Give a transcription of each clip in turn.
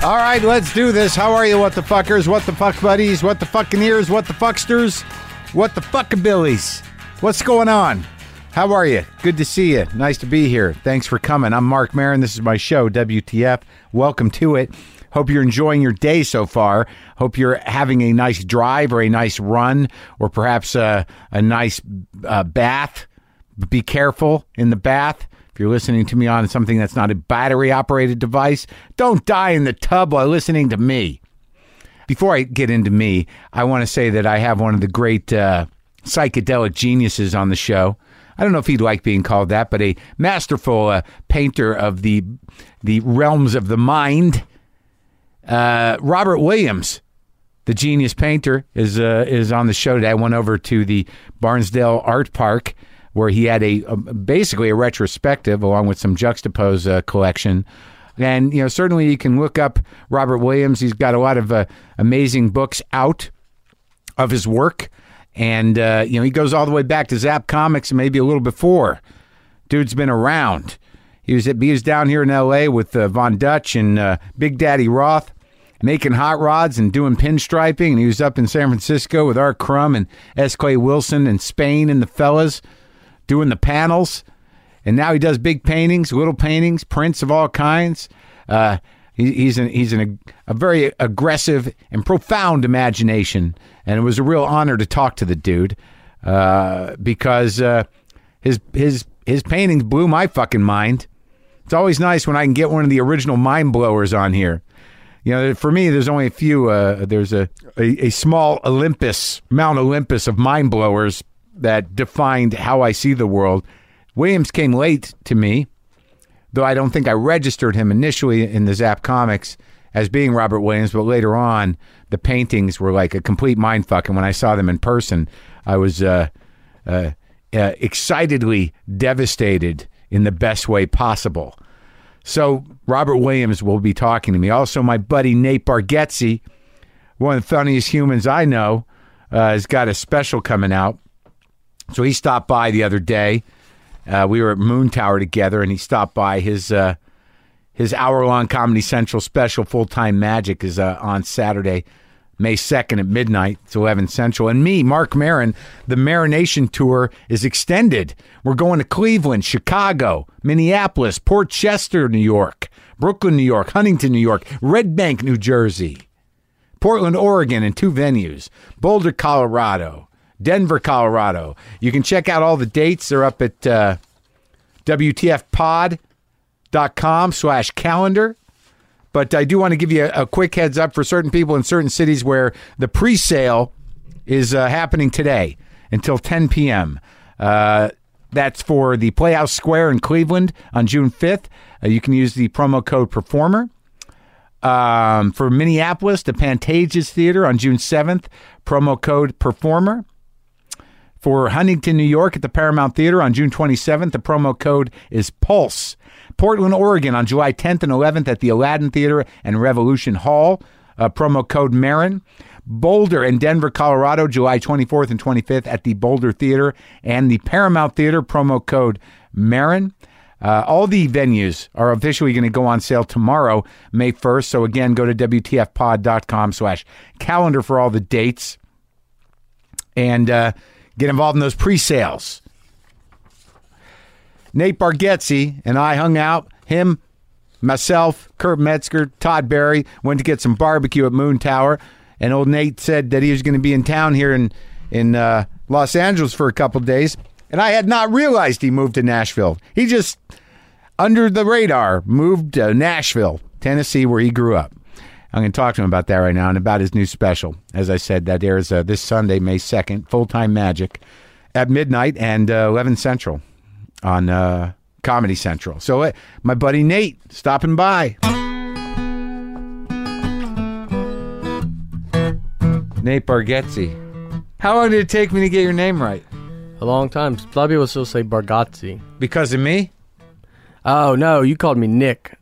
All right, let's do this. How are you, what the fuckers? What the fuck buddies? What the fucking ears? What the fucksters? What the fuckabillies? What's going on? How are you? Good to see you. Nice to be here. Thanks for coming. I'm Marc Maron. This is my show, WTF. Welcome to it. Hope you're enjoying your day so far. Hope you're having a nice drive or a nice run or perhaps a, a nice uh, bath. Be careful in the bath. If you're listening to me on something that's not a battery operated device, don't die in the tub while listening to me. Before I get into me, I want to say that I have one of the great uh, psychedelic geniuses on the show. I don't know if he'd like being called that, but a masterful uh, painter of the the realms of the mind. Uh, Robert Williams, the genius painter, is uh, is on the show today. I went over to the Barnsdall Art Park where he had a, a basically a retrospective along with some Juxtapoz uh, collection. And you know, certainly you can look up Robert Williams. He's got a lot of uh, amazing books out of his work, and uh, you know he goes all the way back to Zap Comix maybe a little before. Dude's been around. He was at, he was down here in L.A. with uh, Von Dutch and uh, Big Daddy Roth, making hot rods and doing pinstriping. And he was up in San Francisco with R. Crumb and S. Clay Wilson and Spain and the fellas doing the panels. And now he does big paintings, little paintings, prints of all kinds. Uh, he, he's an, he's an, a very aggressive and profound imagination, and it was a real honor to talk to the dude uh, because uh, his his his paintings blew my fucking mind. It's always nice when I can get one of the original mind blowers on here. You know, for me, there's only a few. Uh, there's a, a a small Olympus, Mount Olympus of mind blowers that defined how I see the world. Williams came late to me, though I don't think I registered him initially in the Zap Comix as being Robert Williams, but later on, the paintings were like a complete mindfuck. And when I saw them in person, I was uh, uh, uh, excitedly devastated in the best way possible. So, Robert Williams will be talking to me. Also, my buddy Nate Bargatze, one of the funniest humans I know, uh, has got a special coming out. So he stopped by the other day. Uh, we were at Moontower together, and he stopped by. His uh, his hour long Comedy Central special, Full Time Magic, is uh, on Saturday, May second at midnight. It's eleven Central. And me, Marc Maron, the Marination tour is extended. We're going to Cleveland, Chicago, Minneapolis, Port Chester, New York, Brooklyn, New York, Huntington, New York, Red Bank, New Jersey, Portland, Oregon, in two venues, Boulder, Colorado. Denver, Colorado. You can check out all the dates. They're up at uh, WTFpod.com slash calendar. But I do want to give you a, a, quick heads up for certain people in certain cities where the pre sale is uh, happening today until 10 p.m. Uh, that's for the Playhouse Square in Cleveland on June 5th. Uh, you can use the promo code PERFORMER. Um, for Minneapolis, the Pantages Theater on June 7th, promo code PERFORMER. For Huntington, New York at the Paramount Theater on June 27th, the promo code is PULSE. Portland, Oregon on July 10th and 11th at the Aladdin Theater and Revolution Hall, uh, promo code Maron. Boulder and Denver, Colorado, July 24th and 25th at the Boulder Theater and the Paramount Theater, promo code Maron. Uh, all the venues are officially going to go on sale tomorrow, May 1st. So again, go to WTFpod.com slash calendar for all the dates. And, uh, Get involved in those pre-sales. Nate Bargatze and I hung out. Him, myself, Kurt Metzger, Todd Barry went to get some barbecue at Moontower. And old Nate said that he was going to be in town here in in uh, Los Angeles for a couple days. And I had not realized he moved to Nashville. He just under the radar moved to Nashville, Tennessee, where he grew up. I'm going to talk to him about that right now and about his new special. As I said, that airs uh, this Sunday, May 2nd, Full Time Magic at midnight and uh, 11 Central on uh, Comedy Central. So, uh, my buddy Nate stopping by. Nate Bargatze. How long did it take me to get your name right? A long time. A lot of people still say Bargatze. Because of me? Oh no, you called me Nick.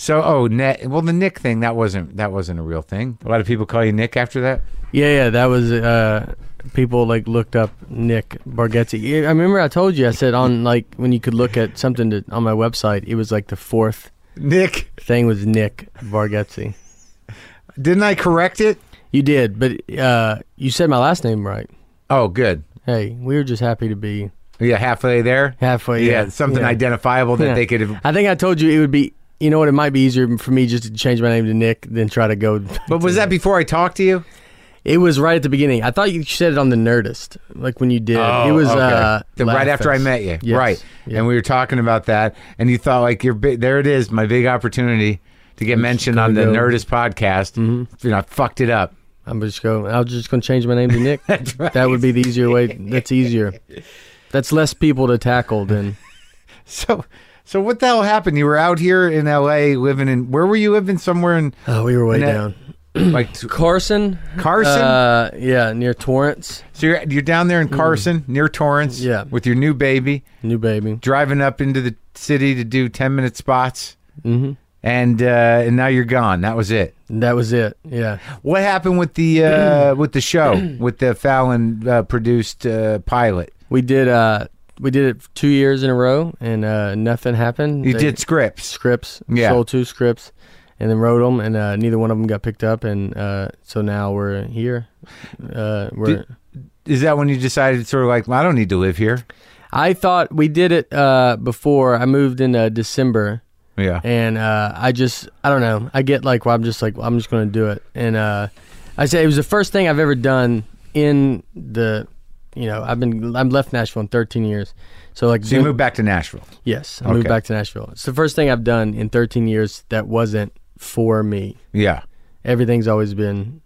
So, oh, Nick. Well, the Nick thing that wasn't that wasn't a real thing. A lot of people call you Nick after that. Yeah, yeah, that was uh, people like looked up Nick Bargatze. I remember I told you I said on like when you could look at something to, on my website, it was like the fourth Nick thing was Nick Bargatze. Didn't I correct it? You did, but uh, you said my last name right. Oh, good. Hey, we were just happy to be Yeah, halfway there. halfway. Yeah, Yeah, something yeah. identifiable that Yeah. they could have. I think I told you it would be. You know what? It might be easier for me just to change my name to Nick than try to go. But was that before I talked to you? It was right at the beginning. I thought you said it on the Nerdist, like when you did. Oh, it was okay. uh, The- right after I met you, Yes. right? Yeah. And we were talking about that, and you thought like you're big, there. It is my big opportunity to get mentioned on the go- Nerdist podcast. Mm-hmm. You know, I fucked it up. I'm just go. I was just going to change my name to Nick. That's right. That would be the easier way. That's easier. That's less people to tackle than. So, so what the hell happened? You were out here in L.A. living in where were you living? Somewhere in Oh, we were way And that- down. like Carson. Carson. Uh, yeah, near Torrance. so you're you're down there in Carson near Torrance, Mm. Yeah. with your new baby, New baby. driving up into the city to do ten minute spots, hmm and uh, and now you're gone. That was it. That was it. Yeah. What happened with the uh, with the show with the Fallon uh, produced uh, pilot? We did. Uh, we did it two years in a row, and uh, nothing happened. You They- did scripts. scripts. Yeah. Sold two scripts, and then wrote them, and uh, neither one of them got picked up, and uh, so now we're here. Uh, we're. Is that when you decided sort of like well, I don't need to live here? I thought we did it uh, before I moved in uh, December, Yeah. and uh, I just I don't know. I get like well, I'm just like well, I'm just going to do it, and uh, I say it was the first thing I've ever done in the, you know, I've been I've left Nashville in 13 years, so like So you moved back to Nashville. yes, I moved back to Nashville. It's the first thing I've done in 13 years that wasn't for me. Yeah. Everything's always been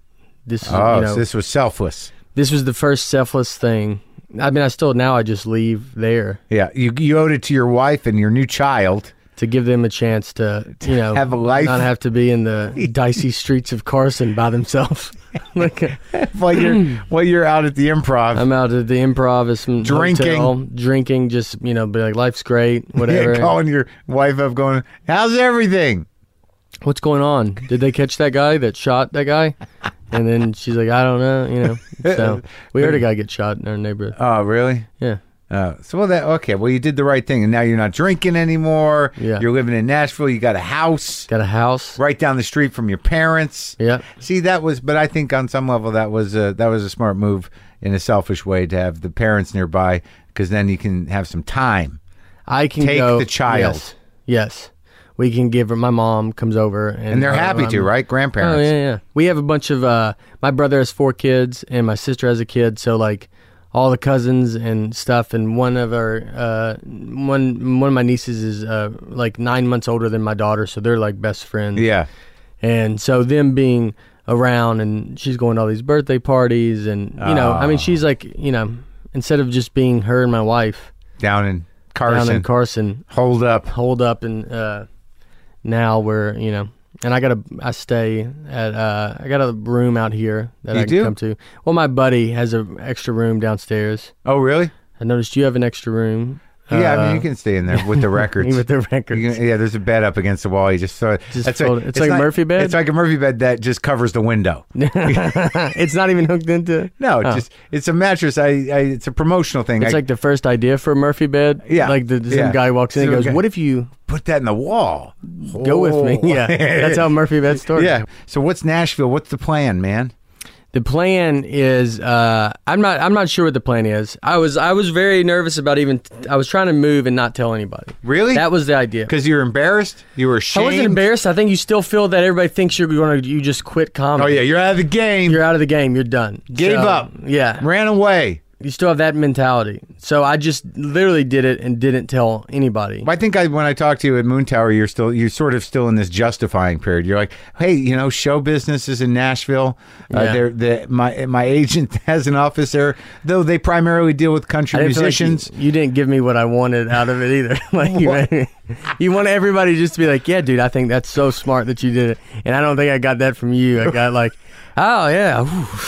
this. Oh, you know, so this was selfless. this was the first selfless thing. I mean, I still now I just leave there Yeah. You you owed it to your wife and your new child. To give them a chance to, you know, have a life. not have to be in the dicey streets of Carson by themselves. like while you're while you're out at the improv. I'm out at the improv, some Drinking. hotel, drinking, just you know, be like, life's great, whatever. Yeah, calling your wife up, going, "How's everything?" What's going on? Did they catch that guy that shot that guy? And then she's like, I don't know, you know. So we heard a guy get shot in our neighborhood. Oh, really? Yeah. Uh, so well, that okay. Well, you did the right thing, and now you're not drinking anymore. Yeah. You're living in Nashville. You got a house Got a house. right down the street from your parents. Yeah. See, that was, but I think on some level that was a, that was a smart move in a selfish way to have the parents nearby because then you can have some time. I can Take go, the child. Yes. yes. We can give her. My mom comes over, and, And they're uh, happy to, I'm- right? Grandparents. Oh yeah, yeah. We have a bunch of. uh My brother has four kids, and my sister has a kid. So like, all the cousins and stuff. And one of our uh one one of my nieces is uh like nine months older than my daughter, so they're like best friends. Yeah. And so them being around, and she's going to all these birthday parties, and you know, I mean, she's like, you know, instead of just being her and my wife Down in Carson. down in Carson, Hold up. hold up and uh now we're you know and i got a i stay at uh i got a room out here that You i can do? come to well my buddy has an extra room downstairs Oh, really? i noticed you have an extra room Yeah, I mean, Uh, you can stay in there with the records. with the records You can- yeah, there's a bed up against the wall. You just throw it. Just that's fold it. It's like a Murphy bed? It's like a Murphy bed that just covers the window. it's not even hooked into No, it's just it's a mattress. I, I it's a promotional thing. it's I like the first idea for a murphy bed Yeah, like the some yeah. guy walks in and Some goes guy- what if you put that in the wall. go with me Oh. yeah that's how murphy bed started Yeah. So what's Nashville? What's the plan, man? The plan is uh, I'm not I'm not sure what the plan is. I was I was very nervous about even I was trying to move and not tell anybody. Really? That was the idea. Because you're embarrassed. You were ashamed. I wasn't embarrassed. I think you still feel that everybody thinks you're going to you just quit comedy. Oh yeah, you're out of the game. You're out of the game. You're done. Gave So, up. Yeah. Ran away. You still have that mentality. So I just literally did it and didn't tell anybody. I think I, when I talked to you at Moontower, you're still you're sort of still in this justifying period. You're like, hey, you know, show business is in Nashville. Uh, Yeah. they're, the my my agent has an office there, though they primarily deal with country I like musicians. you, you didn't give me what I wanted out of it either. like you, you want everybody just to be like, "Yeah, dude, I think that's so smart that you did it," and I don't think I got that from you. I got like, "Oh yeah,"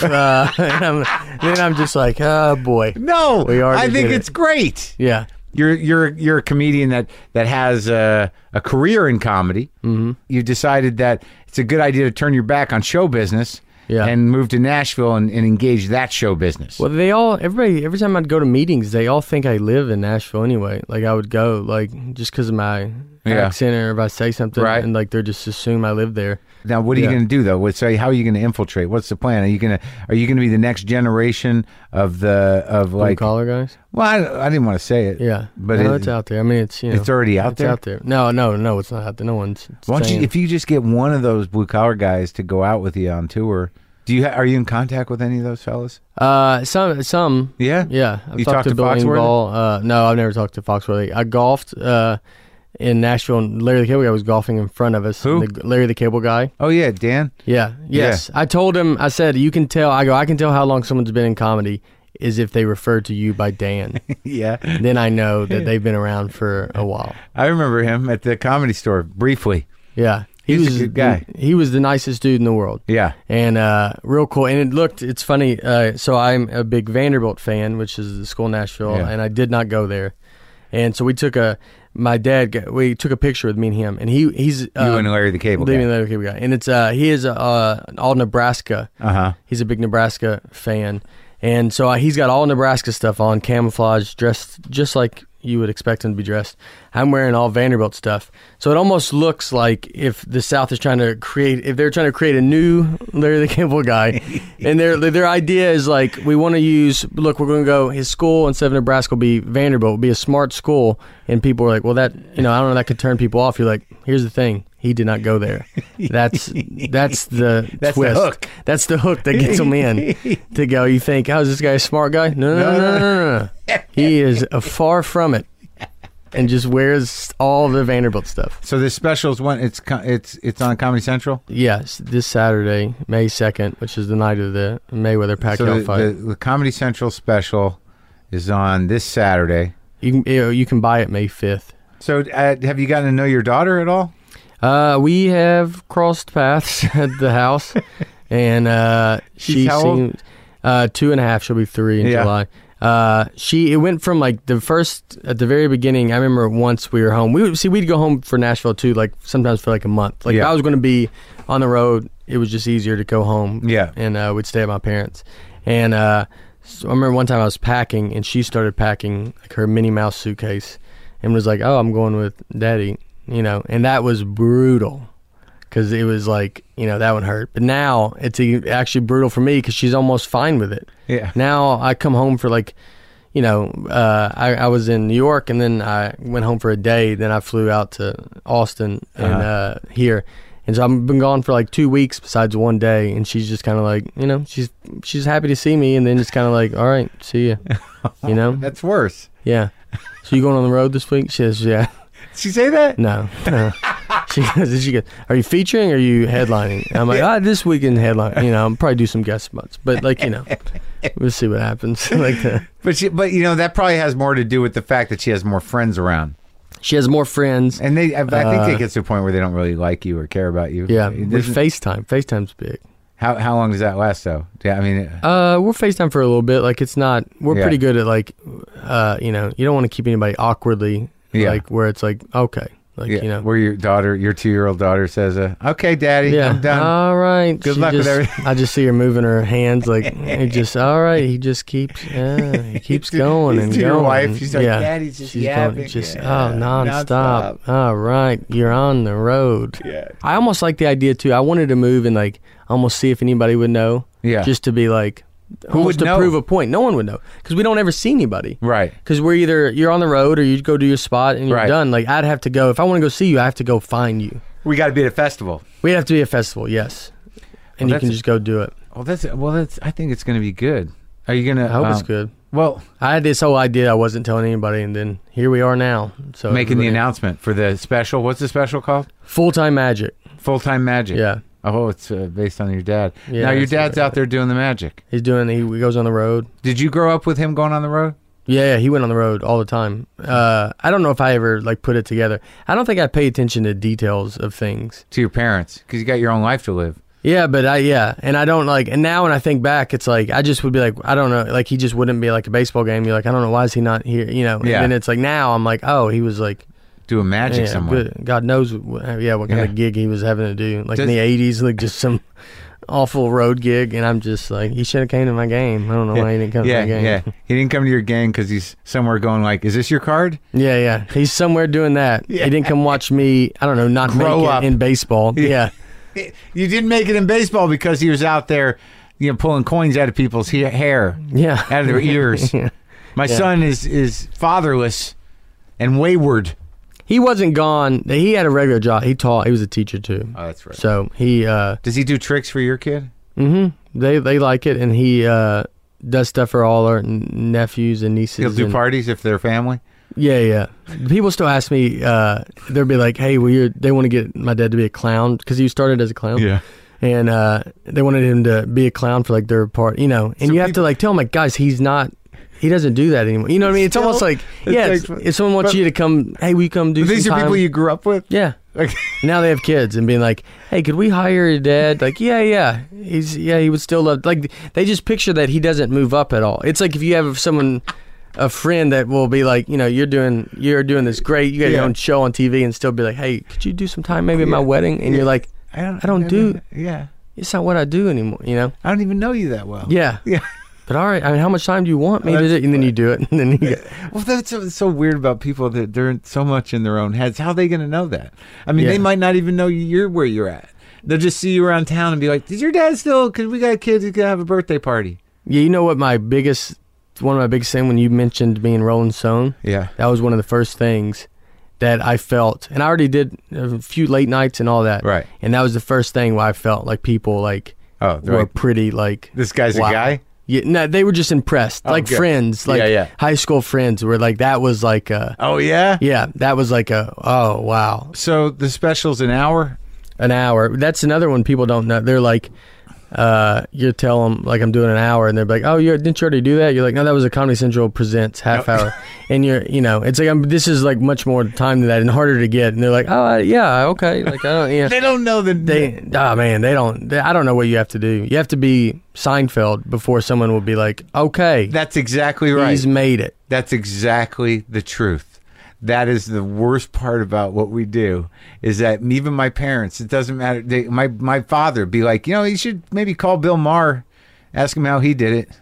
uh, and I'm, then I'm just like, "Oh boy, no, We already I think did it. it's great. yeah." You're you're you're a comedian that that has a, a career in comedy. Mm-hmm. You decided that it's a good idea to turn your back on show business. Yeah. and move to Nashville and, and engage that show business. Well, they all, everybody, every time I'd go to meetings, they all think I live in Nashville anyway. Like I would go, like just because of my Yeah. accent or if I say something, Right. and like they're just assume I live there. Now, what are you going to do though? What say? How are you going to infiltrate? What's the plan? Are you going to Are you going to be the next generation of the of Blue like? collar guys. Well, I, I didn't want to say it. Yeah, but no, it- it's out there. I mean, it's you know, It's already out it's there? out there. No, no, no, it's not out there. No one's. Why don't you, if you just get one of those blue collar guys to go out with you on tour? Do you ha- are you in contact with any of those fellas? uh, some, some, Yeah, yeah. I've You talked talked to to Billy Foxworthy? Ball. Uh, no, I've never talked to Foxworthy. I golfed uh, in Nashville, and Larry the Cable Guy was golfing in front of us. Who? The, Larry the Cable Guy. Oh yeah, Dan. Yeah. Yes. I told him. I said, "You can tell." I go. I can tell how long someone's been in comedy is if they refer to you by Dan. yeah, then I know that they've been around for a while. I remember him at the comedy store briefly. Yeah. He He's a was good guy. He, was the nicest dude in the world. Yeah, and uh, real cool. And it looked, it's funny. Uh, so I'm a big Vanderbilt fan, which is the school in Nashville, Yeah. and I did not go there. And so we took a, my dad, got- we took a picture with me and him, and he he's uh, you and Larry the Cable Guy. the cable guy, and it's uh he is uh all Nebraska. Uh huh. He's a big Nebraska fan, and so uh, he's got all Nebraska stuff on, camouflage, dressed just like you would expect him to be dressed. I'm wearing all Vanderbilt stuff, so it almost looks like if the South is trying to create, if they're trying to create a new Larry the Cable Guy, and their their idea is like we want to use. Look, we're going to go. His school instead of Nebraska will be Vanderbilt, will be a smart school, and people are like, well, that you know, I don't know, that could turn people off. You're like, here's the thing. He did not go there. That's that's the That's the hook. That's the hook that gets them in to go. You think, oh, this guy a smart guy? No, no, no, no, no, no. no. he is far from it, and just wears all the Vanderbilt stuff. So this special is one. It's it's it's on Comedy Central. Yes, this Saturday, May second, which is the night of the Mayweather So Pacquiao the, fight. the, the Comedy Central special is on this Saturday. you can you, know, you can buy it May fifth. So uh, have you gotten to know your daughter at all? Uh, we have crossed paths at the house, and uh, She's she seems uh, two and a half. She'll be three in Yeah. July. Uh, she it went from like the first at the very beginning. I remember once we were home. We would see we'd go home for Nashville too, like sometimes for like a month. Like if Yeah. I was going to be on the road, it was just easier to go home. Yeah. and uh, we'd stay at my parents. And uh, so I remember one time I was packing, and she started packing like her Minnie Mouse suitcase, and was like, "Oh, I'm going with Daddy," you know, and that was brutal because it was like, you know, that would hurt. But now it's actually brutal for me because she's almost fine with it. Yeah. Now I come home for like, you know, uh, I, I was in New York and then I went home for a day. Then I flew out to Austin and Uh-huh. uh, here. And so I've been gone for like two weeks besides one day. And she's just kind of like, you know, she's she's happy to see me. And then just kind of like, all right, see you. You know? That's worse. Yeah. So you going on the road this week? She says, yeah. Did she say that? No, no. she goes, she goes, are you featuring or are you headlining? And I'm like, ah, this weekend headline. You know, I'll probably do some guest spots, but like, you know, we'll see what happens. like, But she, but you know that probably has more to do with the fact that she has more friends around, she has more friends. and they. I, I think Uh, it gets to a point where they don't really like you or care about you. Yeah, we FaceTime. FaceTime's big. how how long does that last though? Yeah, I mean, Uh, we're FaceTime for a little bit. Like, it's not. We're Yeah. pretty good at like, uh, you know, you don't want to keep anybody awkwardly. Yeah. Like where it's like, okay, like yeah, you know, where your daughter, your two year old daughter, says, uh, "Okay, Daddy, Yeah. I'm done." All right. Good She luck with everything. I just see her moving her hands like it just all right. He just keeps yeah, he keeps going and to going. your wife, she's like, yeah. "Daddy's just She's yapping, going, just yeah, oh nonstop. nonstop." All right, you're on the road. yeah, I almost like the idea too. I wanted to move and like almost see if anybody would know. yeah, Just to be like, Who would to know? prove a point. No one would know because we don't ever see anybody. right. Because we're either you're on the road or you go do your spot and you're Right. done. Like I'd have to go if I want to go see you. I have to go find you. We got to be at a festival. We'd have to be at a festival, yes, and Well, you can just go do it. Well, that's well, that's. I think it's going to be good. Are you gonna? I hope it's um, good. Well, I had this whole idea I wasn't telling anybody, and then here we are now. So making the announcement for the special. What's the special called? full time magic. Full time magic. Yeah, Oh, it's uh, based on your dad. Yeah, now your dad's right. out there doing the magic. he's doing. He, he goes on the road. Did you grow up with him going on the road? Yeah, he went on the road all the time. Uh, I don't know if I ever like put it together. I don't think I pay attention to details of things. To your parents, because you got your own life to live. Yeah, but I yeah, and I don't like. And now when I think back, it's like I just would be like, I don't know, like he just wouldn't be like a baseball game. You're like, I don't know why is he not here, you know? Yeah. And then it's like now I'm like, oh, he was like, Doing magic yeah, somewhere. good. God knows, what, yeah, what kind Yeah. of gig he was having to do, like in the '80s, like just some awful road gig, and I'm just like, he should have came to my game. I don't know why he didn't come yeah, to my game. yeah. He didn't come to your game because he's somewhere going like, "Is this your card?" yeah, yeah. He's somewhere doing that. Yeah. He didn't come watch me. I don't know, not Grow make up. it in baseball. Yeah. Yeah, You didn't make it in baseball because he was out there, you know, pulling coins out of people's he- hair, yeah. out of their ears. Yeah. My Yeah. son is is fatherless and wayward. He wasn't gone. He had a regular job. He taught. He was a teacher too. Oh, that's right. So he, uh, Does he do tricks for your kid? Mm-hmm. they they like it, and he uh, does stuff for all our nephews and nieces. He'll do and- parties if they're family. Yeah, yeah. People still ask me. Uh, they'll be like, "Hey, well, you're, they want to get my dad to be a clown because he started as a clown, Yeah. and uh, they wanted him to be a clown for like their part, you know." And So you have people- to like tell him like, guys, he's not. He doesn't do that anymore. You know what I mean? It's Still? almost like It's yeah. like- it's- if someone wants but- you to come, hey, we come do. These are people you grew up with. Yeah. Like, Now they have kids and being like, "Hey, could we hire your dad?" Like, yeah, yeah, he's yeah, he would still love. Like, they just picture that he doesn't move up at all. It's like if you have someone, a friend that will be like, you know, you're doing you're doing this great. You got Yeah. your own show on TV and still be like, "Hey, could you do some time maybe at my wedding?" And Yeah. you're like, I don't. I don't do- Yeah. "It's not what I do anymore." You know? I don't even know you that well. Yeah. Yeah. But all right, I mean, how much time do you want me to do? it? And then you do it, and then you get, Well, that's so, so weird about people that they're so much in their own heads. How are they going to know that? I mean, they might not even know you're where you're at. They'll just see you around town and be like, "Is your dad still? Because we got kids. He's gonna have a birthday party." yeah. You know what? My biggest one of my biggest thing when you mentioned being Rolling Stone. Yeah. That was one of the first things that I felt, and I already did a few late nights and all that. Right. And that was the first thing where I felt like people like Oh, they're were like, pretty like. this guy's wow. a guy. Yeah, no, they were just impressed, Oh, like good. friends, like Yeah, yeah. high school friends. Were like that was like a Oh yeah. yeah, that was like a oh wow, So the special's an hour. an hour. That's another one people don't know. They're like, uh, you tell them like I'm doing an hour, and they're like, oh, you didn't you already do that? You're like, no, that was a Comedy Central presents half hour, and you're you know, it's like I'm, this is like much more time than that and harder to get, and they're like, oh yeah, okay, like I don't yeah. They don't know that They, oh man, they don't. They, I don't know what you have to do. You have to be Seinfeld before someone will be like, okay, That's exactly right. he's made it. That's exactly the truth. That is the worst part about what we do is that even my parents, it doesn't matter. They, my my father be like, you know, you should maybe call Bill Maher, ask him how he did it.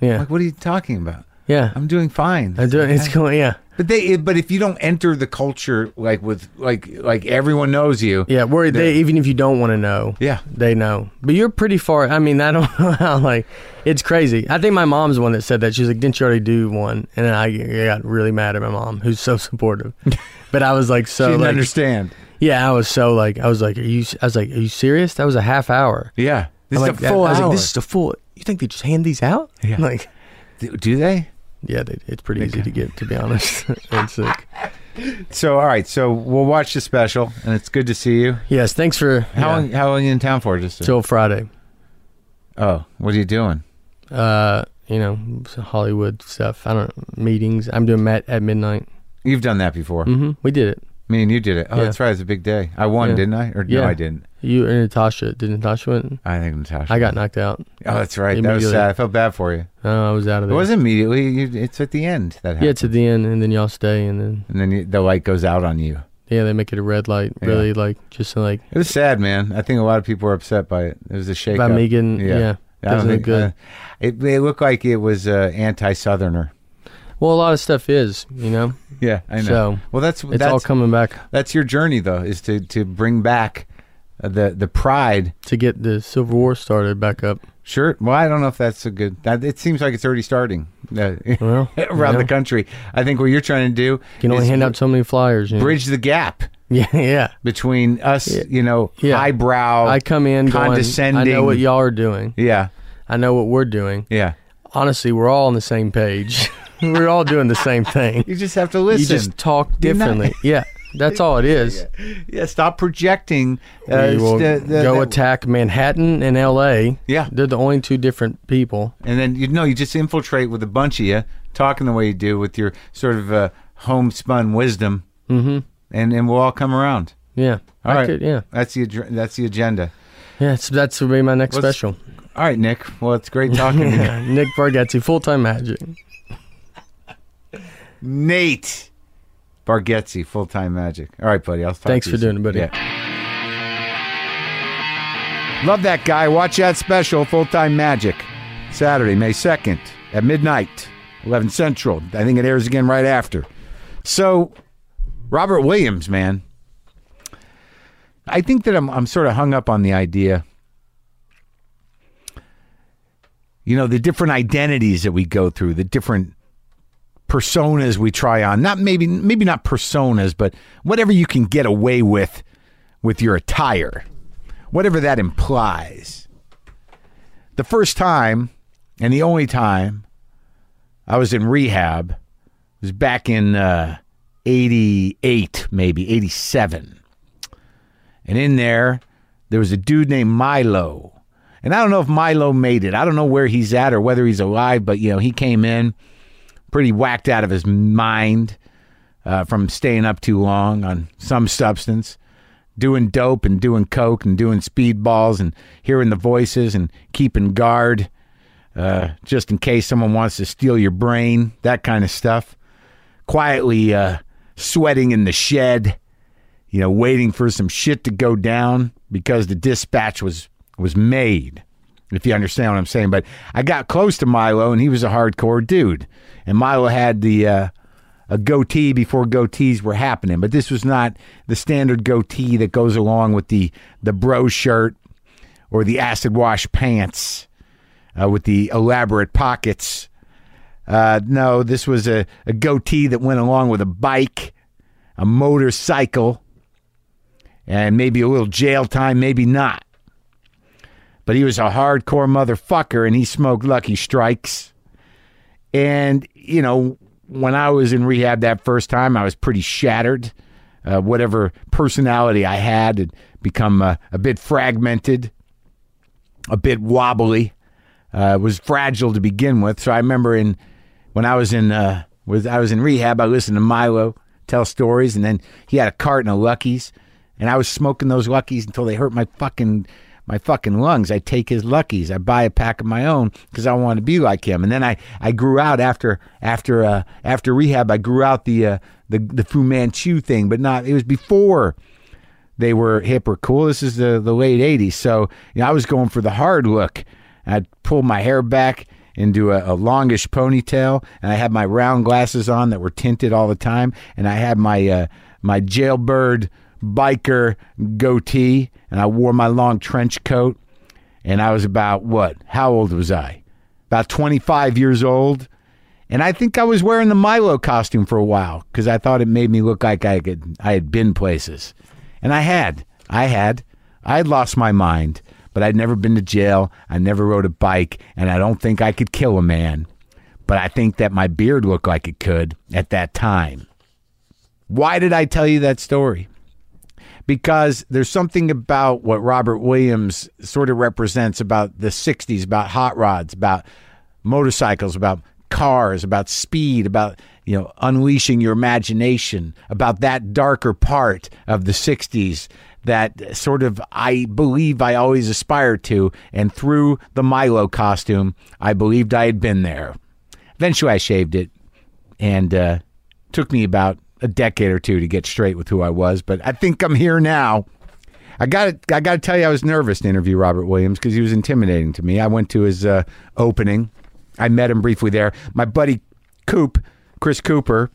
Yeah, Like, what are you talking about? Yeah. I'm doing fine. I'm doing. It's going. Yeah, But they, but if you don't enter the culture like with like like everyone knows you, yeah. Where they even if you don't want to know, yeah, they know. But you're pretty far. I mean, I don't know how. Like, it's crazy. I think my mom's the one that said that. She's like, "Didn't you already do one?" And then I, I got really mad at my mom, who's so supportive. but I was like, she so didn't like, understand. yeah, I was so like, I was like, are you? I was like, are you serious? That was a half hour. Yeah, this I'm is like, a full I was hour. like, this is a full. You think they just hand these out? Yeah. Like, do, do they? Yeah, they, it's pretty easy to get. To be honest, it's like, So all right, so we'll watch the special, and it's good to see you. yes. Thanks for How yeah, long? How long are you in town for? Just till Friday. oh, what are you doing? Uh, you know, some Hollywood stuff. I don't meetings. I'm doing Matt at midnight. You've done that before. hmm We did it. Me and you did it. Oh, Yeah. that's right. It's a big day. I won, Yeah. didn't I? Or no, I didn't. You and Natasha. Did Natasha win? I think Natasha. I got knocked out. Oh, that's right. That was Immediately. sad. I felt bad for you. Oh, I was out of It there. wasn't immediately. You, it's at the end that happened. Yeah, it's at the end, and then y'all stay, and then and then you, the light goes out on you. yeah, they make it a red light. Yeah. Really, like just like It was sad, man. I think a lot of people were upset by it. It was a shake by. Megan. Yeah. Yeah, I don't doesn't look think good. uh, it, it looked like it was uh, anti-southerner. Well, a lot of stuff is, you know. Yeah, I know. So well, that's it's that's all coming back that's your journey though, is to to bring back uh, the the pride. to get the Civil War started back up. Sure. Well, I don't know if that's a good. That, it seems like it's already starting uh, Well, around yeah. the country. I think what you're trying to do You can only is hand out so many flyers. You know? bridge the gap Yeah, yeah. between us, Yeah. you know, Yeah. highbrow. I come in going, I condescending. know what y'all are doing. yeah, I know what we're doing. yeah. Honestly, we're all on the same page. we're all doing the same thing. You just have to listen. You just talk You're not- differently. yeah, that's all it is. yeah, stop projecting. Uh, will st- the- go the- attack Manhattan and L.A. Yeah. they're the only two different people. and then you know you just infiltrate with a bunch of you, talking the way you do with your sort of uh, homespun wisdom, Mm-hmm. and and we'll all come around. Yeah, All right. could- yeah, That's the that's the agenda. yeah. It's, that's would be my next Let's- special. All right, Nick. Well, it's great talking to you. Yeah, Nick Bargatze, full time magic. Nate Bargatze, full time magic. All right, buddy. I'll talk Thanks to you for doing it, buddy. Yeah. Love that guy. Watch that special, Full Time Magic, Saturday, May 2nd at midnight, 11 Central. I think it airs again right after. So, Robert Williams, man. I think that I'm, I'm sort of hung up on the idea, you know, the different identities that we go through, the different personas we try on. Not maybe, maybe not personas, but whatever you can get away with with your attire whatever that implies. The first time and the only time I was in rehab was back in uh, 88, maybe 87. And in there, there was a dude named Milo. And I don't know if Milo made it. I don't know where he's at or whether he's alive, but you know, he came in pretty whacked out of his mind uh, from staying up too long on some substance doing dope and doing coke and doing speedballs and hearing the voices and keeping guard uh, just in case someone wants to steal your brain, that kind of stuff. Quietly uh, sweating in the shed, you know, waiting for some shit to go down because the dispatch was was made. If you understand what I'm saying, but I got close to Milo and he was a hardcore dude, and Milo had the uh, a goatee before goatees were happening. But this was not the standard goatee that goes along with the the bro shirt or the acid wash pants uh, with the elaborate pockets. Uh, no, this was a, a goatee that went along with a bike, a motorcycle, and maybe a little jail time, maybe not. But he was a hardcore motherfucker and he smoked Lucky Strikes. And, you know, when I was in rehab that first time, I was pretty shattered. Uh, whatever personality I had had become uh, a bit fragmented, a bit wobbly. Uh, was fragile to begin with. So I remember in when I was in uh, I was in rehab, I listened to Milo tell stories, and then he had a carton of Luckies, and I was smoking those Luckies until they hurt my fucking my fucking lungs. I take his luckies. I buy a pack of my own because I want to be like him. And then I, I grew out after after uh, after rehab. I grew out the uh, the the Fu Manchu thing, but not. It was before they were hip or cool. This is the the late '80s, so you know, I was going for the hard look. I'd pull my hair back into a, a, longish ponytail, and I had my round glasses on that were tinted all the time, and I had my uh, my jailbird biker goatee and I wore my long trench coat. And I was about what? How old was I? About 25 years old. And I think I was wearing the Milo costume for a while because I thought it made me look like I could I had been places. And I had. I had. I had lost my mind, but I'd never been to jail. I never rode a bike, and I don't think I could kill a man. But I think that my beard looked like it could at that time. Why did I tell you that story? Because there's something about what Robert Williams sort of represents about the 60s, about hot rods, about motorcycles, about cars, about speed, about you know unleashing your imagination, about that darker part of the 60s that sort of I believe I always aspired to and through the Milo costume, I believed I had been there. Eventually I shaved it and uh, took me about a decade or two to get straight with who I was, but I think I'm here now. I got I got to tell you, I was nervous to interview Robert Williams because he was intimidating to me. I went to his uh, opening. I met him briefly there. My buddy Coop, Chris Cooper,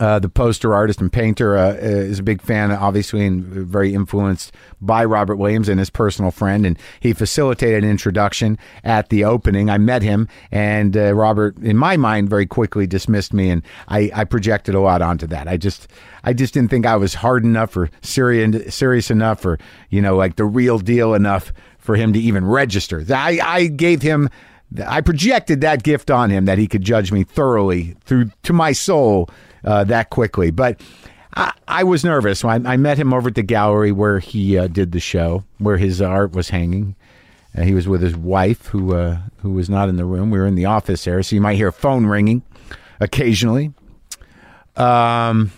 uh, the poster artist and painter, uh, is a big fan, obviously, and very influenced by Robert Williams and his personal friend. And he facilitated an introduction at the opening. I met him, and uh, Robert, in my mind, very quickly dismissed me, and I, I, projected a lot onto that. I just, I just didn't think I was hard enough or serious, serious enough, or you know, like the real deal enough for him to even register. I, I gave him. I projected that gift on him that he could judge me thoroughly through to my soul uh, that quickly. But I, I was nervous. I, I, met him over at the gallery where he uh, did the show, where his art was hanging. Uh, he was with his wife, who uh, who was not in the room. We were in the office there, so you might hear a phone ringing occasionally. Um,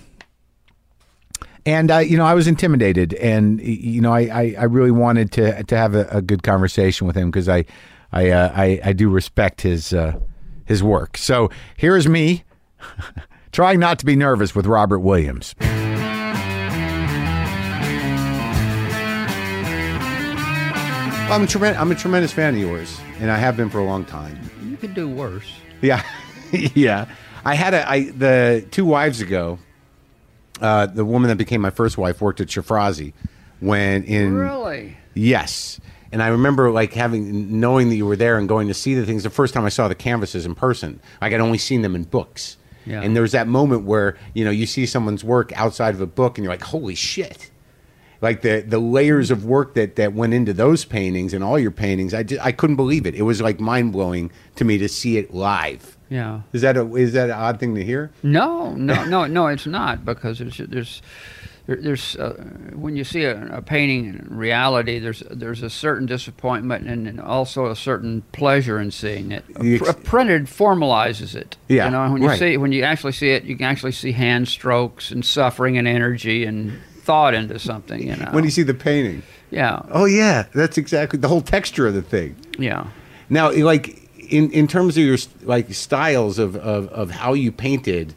and uh, you know, I was intimidated, and you know, I, I, I really wanted to to have a, a good conversation with him because I I, uh, I I do respect his uh, his work. So here's me. Trying not to be nervous with Robert Williams. I'm a, tremen- I'm a tremendous fan of yours, and I have been for a long time. You could do worse. Yeah, yeah. I had a I the two wives ago. Uh, the woman that became my first wife worked at Shafrazi when in Really? Yes. And I remember like having knowing that you were there and going to see the things the first time I saw the canvases in person. Like I'd only seen them in books. Yeah. And there's that moment where, you know, you see someone's work outside of a book and you're like, "Holy shit." Like the the layers of work that that went into those paintings and all your paintings, I just, I couldn't believe it. It was like mind-blowing to me to see it live. Yeah. Is that a is that an odd thing to hear? No, no, no, no. It's not because there's there's there, there's uh, when you see a, a painting in reality, there's there's a certain disappointment and, and also a certain pleasure in seeing it. A, pr- a printed formalizes it. Yeah, you know when you right. see when you actually see it, you can actually see hand strokes and suffering and energy and thought into something. You know. When you see the painting. yeah, Oh yeah, that's exactly the whole texture of the thing. yeah. Now, like in in terms of your like styles of of, of how you painted,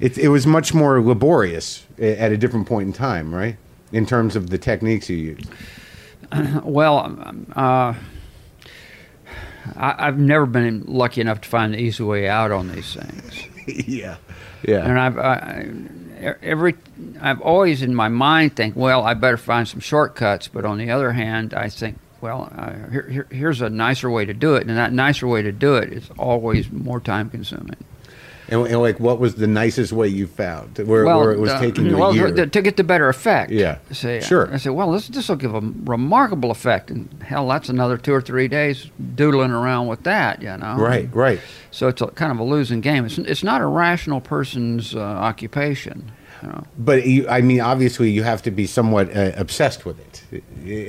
it it was much more laborious at a different point in time, right? In terms of the techniques you use. Well, um, uh, I, I've never been lucky enough to find the easy way out on these things. yeah, yeah, and I've I, every I've always in my mind think, well, I better find some shortcuts. But on the other hand, I think, well, uh, here, here, here's a nicer way to do it, and that nicer way to do it is always more time consuming. And, and like, what was the nicest way you found where, well, where it was uh, taking you well, a year? To, to get the better effect. Yeah. Say, Sure. I said, well, this this will give a remarkable effect, and hell, that's another two or three days doodling around with that, you know. right, right. So it's a, kind of a losing game. It's it's not a rational person's uh, occupation. You know. But you, I mean, obviously, you have to be somewhat uh, obsessed with it.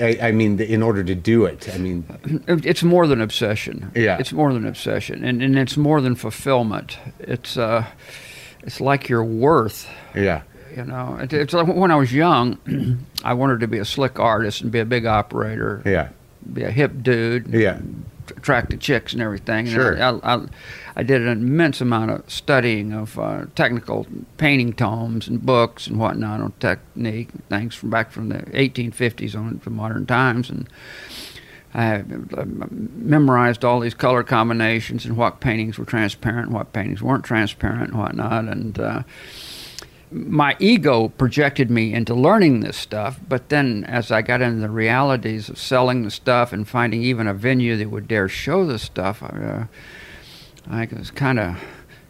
I, I mean, in order to do it. I mean, It's more than obsession. Yeah. It's more than obsession, and, and it's more than fulfillment. It's uh, it's like your worth. yeah, You know, it, it's like when I was young, I wanted to be a slick artist and be a big operator, yeah, be a hip dude, yeah. attract the chicks and everything. And Sure. I, I, I did an immense amount of studying of uh, technical painting tomes and books and whatnot on technique, things from back from the 1850s on to modern times, and I uh, memorized all these color combinations and what paintings were transparent, and what paintings weren't transparent, and whatnot, and. Uh, my ego projected me into learning this stuff, but then as I got into the realities of selling the stuff and finding even a venue that would dare show the stuff, uh, I was kind of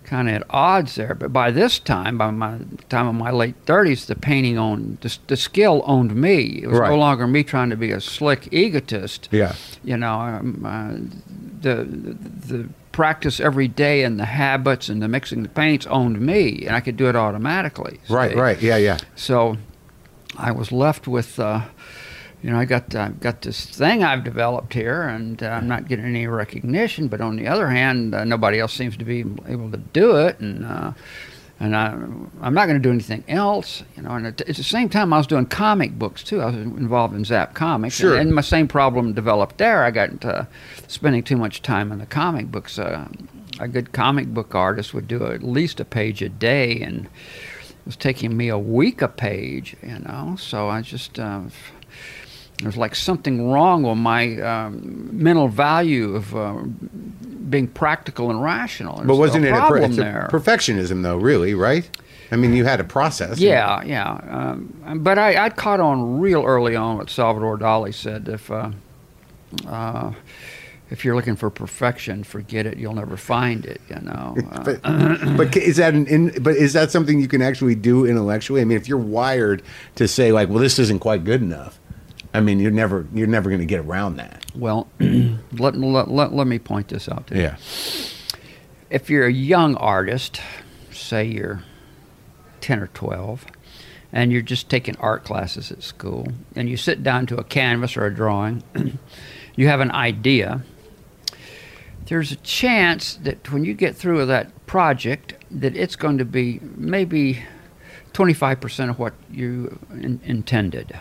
kind of at odds there. But by this time, by my time of my late thirties, the painting owned the, the skill owned me. It was Right. no longer me trying to be a slick egotist Yeah. you know um, uh, the, the the practice every day and the habits and the mixing the paints owned me and i could do it automatically Right, right. Yeah, yeah. so i was left with uh, you know i got i've got this thing i've developed here and uh, i'm not getting any recognition but on the other hand uh, nobody else seems to be able to do it and uh, and I, I'm not going to do anything else, you know. And at, at the same time, I was doing comic books too. I was involved in Zap Comix, Sure. and, and my same problem developed there. I got uh, spending too much time in the comic books. Uh, a good comic book artist would do at least a page a day, and it was taking me a week a page, you know. So I just uh, there's like something wrong with my um, mental value of uh, being practical and rational. But wasn't it a, problem per- it's a there? perfectionism, though? Really, right? I mean, you had a process. Yeah, yeah. Um, but I, I caught on real early on what Salvador Dali said. If uh, uh, if you're looking for perfection, forget it. You'll never find it. You know. Uh, But, but is that an in, but is that something you can actually do intellectually? I mean, if you're wired to say like, well, this isn't quite good enough, I mean, you're never you're never going to get around that. well, let, let, let, let me point this out to you. Yeah. if you're a young artist, say you're 10 or 12, and you're just taking art classes at school, and you sit down to a canvas or a drawing, you have an idea, there's a chance that when you get through with that project, that it's going to be maybe 25% of what you in- intended.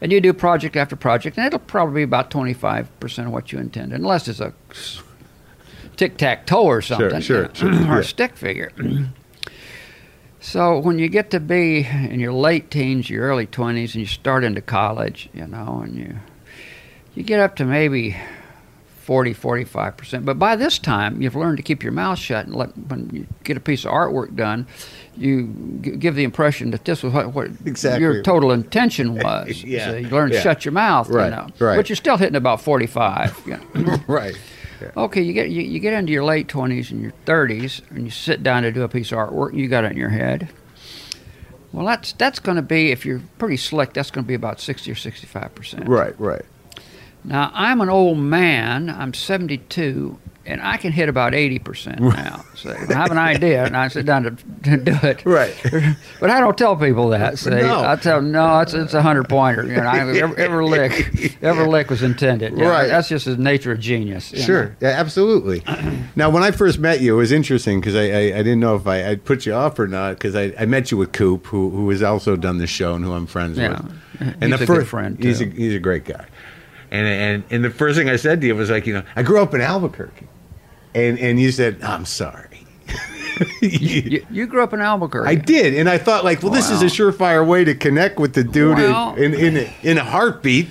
And you do project after project, and it'll probably be about 25% of what you intended, unless it's a tic tac toe or something, sure, you know, sure, or yeah. a stick figure. so when you get to be in your late teens, your early twenties, and you start into college, you know, and you you get up to maybe 40, 45%. But by this time, you've learned to keep your mouth shut and let, when you get a piece of artwork done, you g- give the impression that this was what, what Exactly. your total intention was. Yeah, So you learn to yeah. shut your mouth, Right, you know. right. But you're still hitting about 45. you know. right. Okay, you get you, you get into your late twenties and your thirties, and you sit down to do a piece of artwork, and you got it in your head. Well, that's that's going to be if you're pretty slick. That's going to be about sixty or sixty-five percent. Right. Right. Now I'm an old man. I'm seventy-two, and I can hit about eighty percent now. So I have an idea, and I sit down to, to do it. Right. But I don't tell people that. See, No. I tell them, no, it's it's a hundred pointer. You know, every, every lick, every lick was intended. You know, Right. That's just the nature of genius. Sure, yeah, absolutely. now, when I first met you, it was interesting because I, I, I didn't know if I, I'd put you off or not because I, I met you with Coop, who who has also done this show and who I'm friends Yeah. with. He's a good first friend, He's a, he's a great guy. And, and and the first thing I said to you was like, you know, I grew up in Albuquerque, and and you said, I'm sorry. You, you grew up in Albuquerque. I did, and I thought like, well, this is a surefire way to connect with the dude in- in, in, a, in a heartbeat,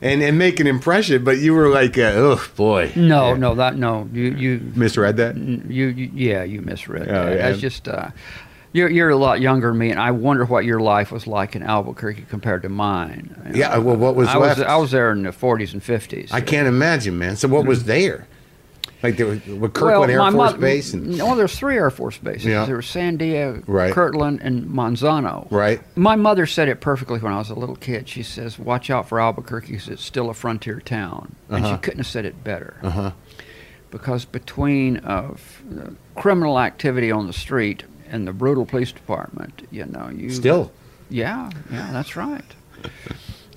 and and make an impression. But you were like, uh, oh boy, No, Yeah. no, that no. You you misread that. you, you yeah, you misread. Oh, that. yeah. That's just uh, you're you're a lot younger than me, and I wonder what your life was like in Albuquerque compared to mine. You Yeah, well, what was I was? I was there in the 40s and 50s. I can't imagine, man. So what was there? Like there was with Kirtland Air Force mo- Base and no, there's three Air Force bases. Yeah. There was Sandia, Right. Kirtland, and Manzano. right. My mother said it perfectly when I was a little kid. She says, "Watch out for Albuquerque because it's still a frontier town," and she Uh-huh. couldn't have said it better. Uh huh. because between of uh, criminal activity on the street and the brutal police department, you know, you Still. yeah, yeah, that's right.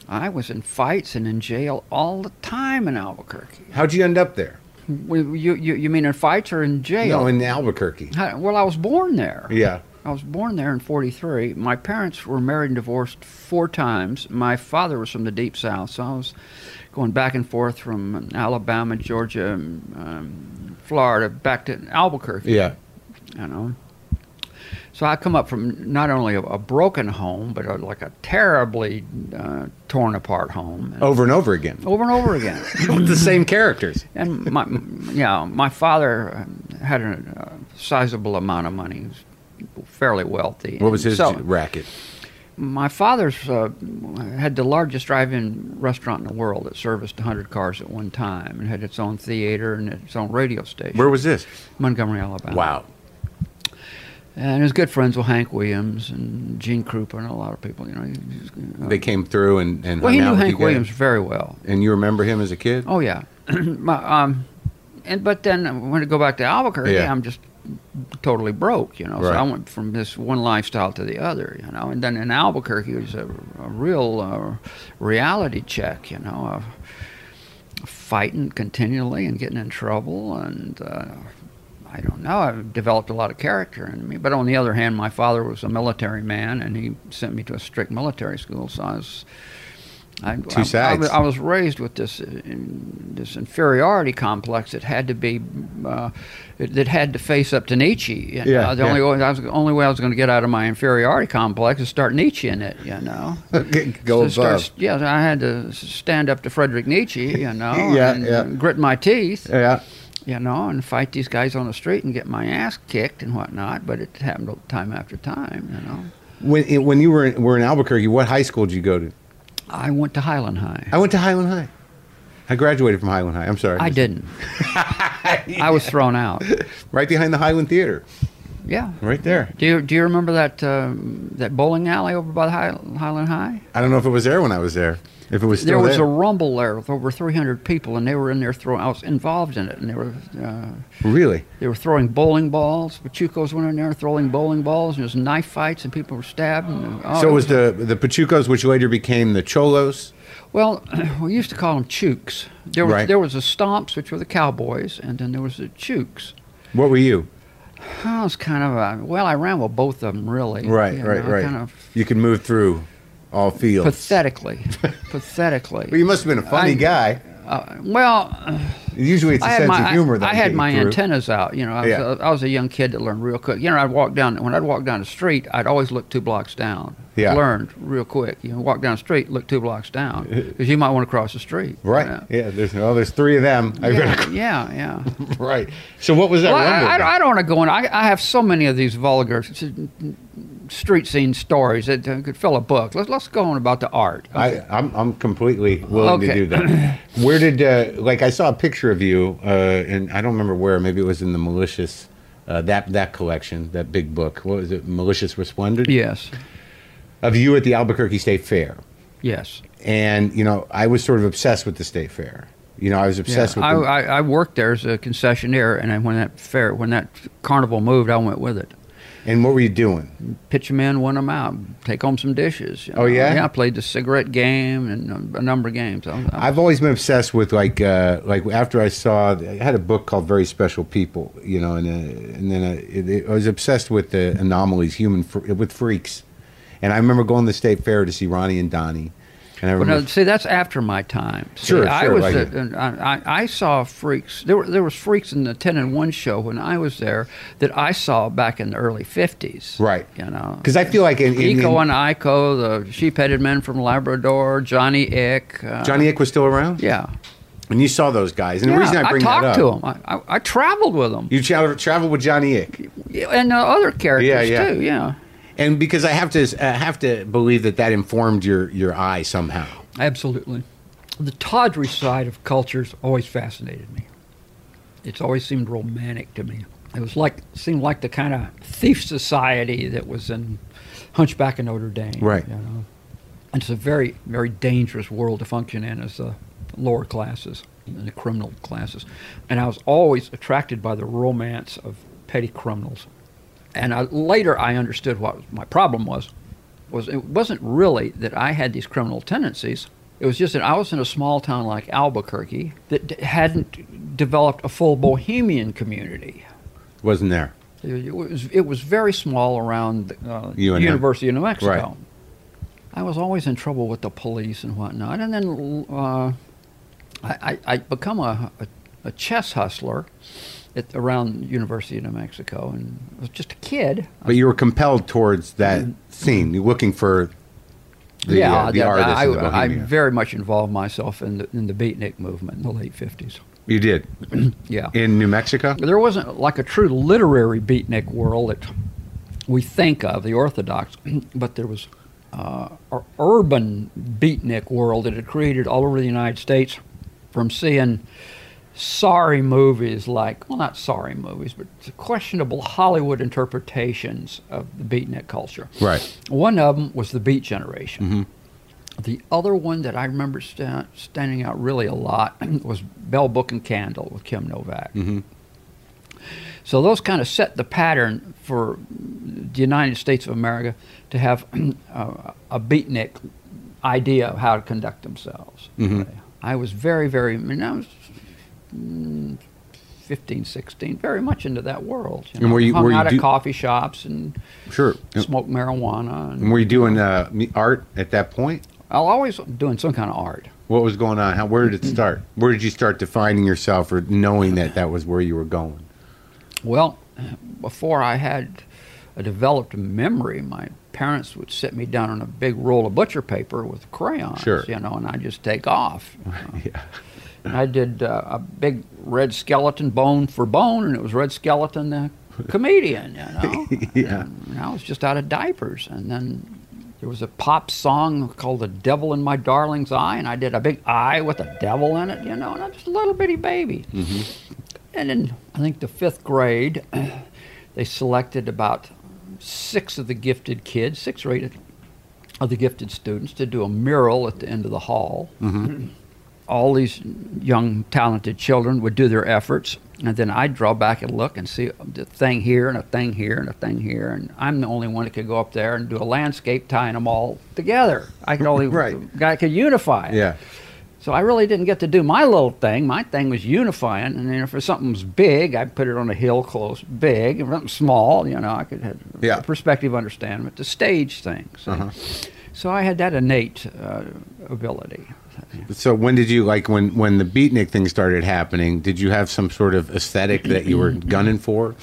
I was in fights and in jail all the time in Albuquerque. How'd you end up there? You, you, you mean in fights or in jail? No, in Albuquerque. Well, I was born there. Yeah. I was born there in 43. My parents were married and divorced four times. My father was from the deep south, so I was going back and forth from Alabama, Georgia, um, Florida, back to Albuquerque. Yeah. You know. So I come up from not only a, a broken home, but a, like a terribly uh, torn apart home. And Over and over again. over and over again. With the same characters. And my, yeah, my father um, had a uh, sizable amount of money. He was fairly wealthy. What was his So, racket? my father's uh, had the largest drive-in restaurant in the world that serviced 100 cars at one time and had its own theater and its own radio station. Where was this? Montgomery, Alabama. Wow. And he was good friends with Hank Williams and Gene Krupa and a lot of people. You know, was, uh, They came through and, and well, he knew Hank you? Williams very well. And you remember him as a kid? Oh yeah, My, um, and but then when I go back to Albuquerque, Yeah. I'm just totally broke, you know. So I went from this one lifestyle to the other, you know. And then in Albuquerque, it was a, a real uh, reality check, you know, of fighting continually and getting in trouble, and uh, I don't know. I've developed a lot of character in me. But on the other hand, my father was a military man, and he sent me to a strict military school, so I was. I, Two I- I, was, I was raised with this in- this inferiority complex that had to be uh, it, that had to face up to Nietzsche. You know? Yeah, the yeah. only way I was only way I was going to get out of my inferiority complex is start Nietzsche in it. You know, Go So start- yeah, I had to stand up to Frederick Nietzsche. You know, Yeah, and yeah. grit my teeth Yeah. You know, and fight these guys on the street and get my ass kicked and whatnot. But it happened time after time, you know. When when you were in, were in Albuquerque, what high school did you go to? I went to Highland High. I went to Highland High. I graduated from Highland High. I'm sorry. I didn't. I was thrown out. Right behind the Highland Theater. Yeah. Right there. Do you do you remember that um, that bowling alley over by the High, Highland High? I don't know if it was there when I was there. If it was There was there. a rumble there with over 300 people, and they were in there throwing. I was involved in it, and they were uh, really? they were throwing bowling balls. Pachucos went in there throwing bowling balls, and there was knife fights, and people were stabbed. And, oh, so it was the the Pachucos, which later became the Cholos. Well, we used to call them chooks. There was Right. there was the stomps, which were the cowboys, and then there was the chooks. What were you? I was kind of a well, I ran with both of them really. Right, you right, know, right. Kind of You could move through all fields. pathetically, pathetically. Well, you must have been a funny I- guy. Uh, well, Usually it's a I had sense my of humor that I had my through. antennas out. You know, I was, Yeah. a, I was a young kid that learned real quick. You know, I'd walk down when I'd walk down the street. I'd always look two blocks down. Yeah. learned real quick. You know, walk down the street, look two blocks down because you might want to cross the street. Right. Yeah. Yeah. There's oh, there's three of them. Yeah, yeah, yeah. right. So what was that Well. I. I, I don't want to go in. I, I have so many of these vulgar street scene stories that uh, could fill a book. Let's let's go on about the art. I, I'm I'm completely willing to do that. Where did uh, like I saw a picture of you, uh, and I don't remember where. Maybe it was in the malicious uh, that that collection, that big book. What was it? Malicious Resplendence. yes, Of you at the Albuquerque State Fair, yes. and you know I was sort of obsessed with the state fair. You know I was obsessed I, with. I, I worked there as a concessionaire, and when that fair, when that carnival moved, I went with it. And what were you doing? Pitch them in, win them out, take home some dishes. you Oh, yeah? yeah. I played the cigarette game and a, number of games. I, I, I've always been obsessed with like uh, like after I saw I had a book called Very Special People, you know, and uh, and then uh, it, it- I was obsessed with the anomalies, human with freaks, and I remember going to the state fair to see Ronnie and Donnie, I Well, remember no, see, that's after my time. See, Sure, I sure, was. I, I, I saw freaks. There were there was freaks in the ten and one show when I was there that I saw back in the early fifties. Right. You know, because I feel like in, in, Eko in- and Iko, the sheep-headed men from Labrador, Johnny Eck. Uh, Johnny Eck was still around, Yeah. and you saw those guys, and yeah, the reason I bring talked that to up, them. I, I, I traveled with them. you traveled traveled with Johnny Eck, and uh, other characters Yeah, yeah. too. Yeah. And because I have to I have to believe that that informed your your eye somehow. Absolutely. The tawdry side of cultures always fascinated me. It's always seemed romantic to me. It was like seemed like the kind of thief society that was in Hunchback of Notre Dame. Right. You know, it's a very very dangerous world to function in as the lower classes, and the criminal classes, and I was always attracted by the romance of petty criminals. And I, later I understood what my problem was was it wasn't really that I had these criminal tendencies. It was just that I was in a small town like Albuquerque that d- hadn't developed a full bohemian community. Wasn't there? It was it was very small around uh, University of New Mexico. Right. I was always in trouble with the police and whatnot, and then uh, I, I I become a, a, a chess hustler at around University of New Mexico, and I was just a kid. But you were compelled towards that scene. You're looking for the, yeah, uh, the that- artist. I, and I very much involved myself in the in the beatnik movement in the late fifties. You did Yeah, in New Mexico. there wasn't like a true literary beatnik world that we think of the Orthodox, but there was uh, an urban beatnik world that had created all over the United States from seeing sorry movies like well not sorry movies but questionable hollywood interpretations of the beatnik culture Right. one of them was the Beat Generation. The other one that I remember sta- standing out really a lot was Bell Book and Candle with Kim Novak. So those kind of set the pattern for the United States of America to have uh, a beatnik idea of how to conduct themselves. I was very, very, I mean, I was mm, 15, 16, very much into that world. You And were you- hung were you out do- at coffee shops and Sure. smoked marijuana. And And were you doing uh, me- art at that point? I was always doing some kind of art. What was going on? How? Where did it start? Where did you start defining yourself or knowing that that was where you were going? Well, before I had a developed memory, my parents would sit me down on a big roll of butcher paper with crayons, Sure. you know, and I'd just take off. yeah. I did uh, a big red skeleton, bone for bone, and it was Red Skelton, the comedian, you know. Yeah. And I was just out of diapers. And then there was a pop song called The Devil in My Darling's Eye, and I did a big eye with a devil in it, you know, and I'm just a little bitty baby. Mm-hmm. And in, I think, the fifth grade, they selected about six of the gifted kids, six or eight of the gifted students, to do a mural at the end of the hall mm-hmm. all these young talented children would do their efforts and then i'd draw back and look and see a thing here and a thing here and a thing here and i'm the only one that could go up there and do a landscape tying them all together i could only Right. guy could unify it. Yeah. so i really didn't get to do my little thing my thing was unifying and then if something was big i'd put it on a hill close big if something small you know i could have Yeah. perspective understanding but the stage things Uh-huh. so I had that innate uh, ability. So when did you like when when the beatnik thing started happening? Did you have some sort of aesthetic that you were gunning for?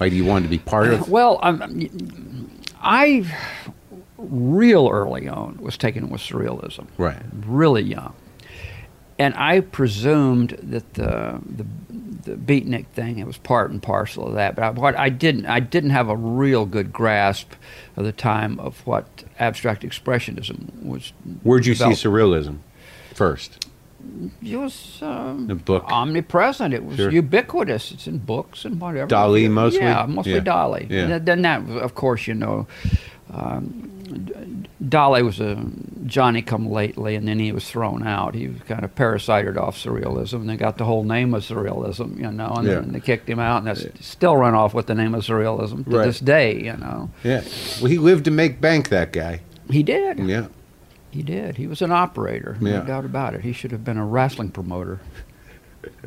Like you wanted to be part of? Well, um, I real early on was taken with surrealism. Right. Really young, and I presumed that the the the beatnik thing it was part and parcel of that. But I, what I didn't I didn't have a real good grasp of the time of what abstract expressionism was. Where'd you see surrealism first? It was um, The book. omnipresent. It was Sure. ubiquitous. It's in books and whatever. Dali mostly? Yeah, mostly Yeah. Dali. Yeah. And then that, of course, you know, um, Dali was a Johnny come lately, and then he was thrown out. He was kind of parasited off surrealism, and they got the whole name of surrealism, you know, and Yeah. then they kicked him out, and that's still run off with the name of surrealism to Right. this day, you know. Yeah. Well, he lived to make bank. That guy. He did. Yeah. He did. He was an operator, Yeah. no doubt about it. He should have been a wrestling promoter.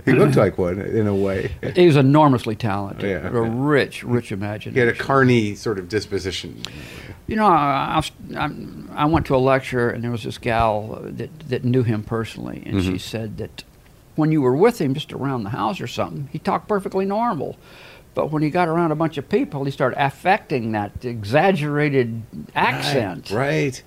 He looked like one in a way. He was enormously talented, Yeah, a yeah. rich, imagination. He had a carny sort of disposition. You know, I, I, I, went to a lecture, and there was this gal that, that knew him personally, and Mm-hmm. she said that when you were with him just around the house or something, he talked perfectly normal. But when he got around a bunch of people, he started affecting that exaggerated accent. Right.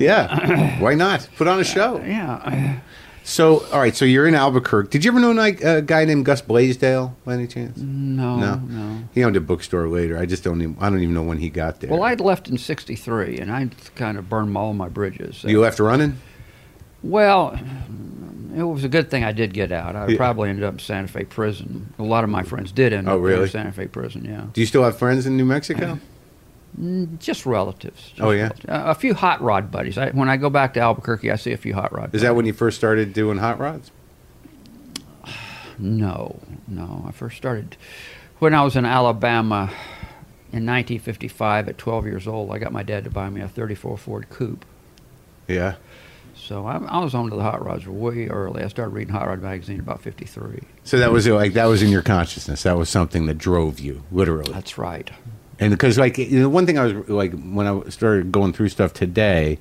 Yeah. Why not? Put on a show. Yeah. So, all right. So you're in Albuquerque. Did you ever know a guy named Gus Blaisdell by any chance? No, No. no. He owned a bookstore later. I just don't. Even, I don't even know when he got there. Well, I'd left in '63, and I'd kind of burned all my bridges. you left running. Well, it was a good thing I did get out. I Yeah. probably ended up in Santa Fe prison. A lot of my friends did end Oh, up really? in Santa Fe prison. Yeah, Do you still have friends in New Mexico? Mm, just relatives. just Oh, yeah? relatives. A few hot rod buddies. I, when I go back to Albuquerque, I see a few hot rod. Is that when you first started doing hot rods? No, no. I first started when I was in Alabama in 1955. At 12 years old, I got my dad to buy me a 34 Ford Coupe. Yeah. So I, I was onto the hot rods way early. I started reading Hot Rod magazine about 53. So that was like that was in your consciousness. That was something that drove you, literally. That's right. And because like you know, one thing I was like when I started going through stuff today,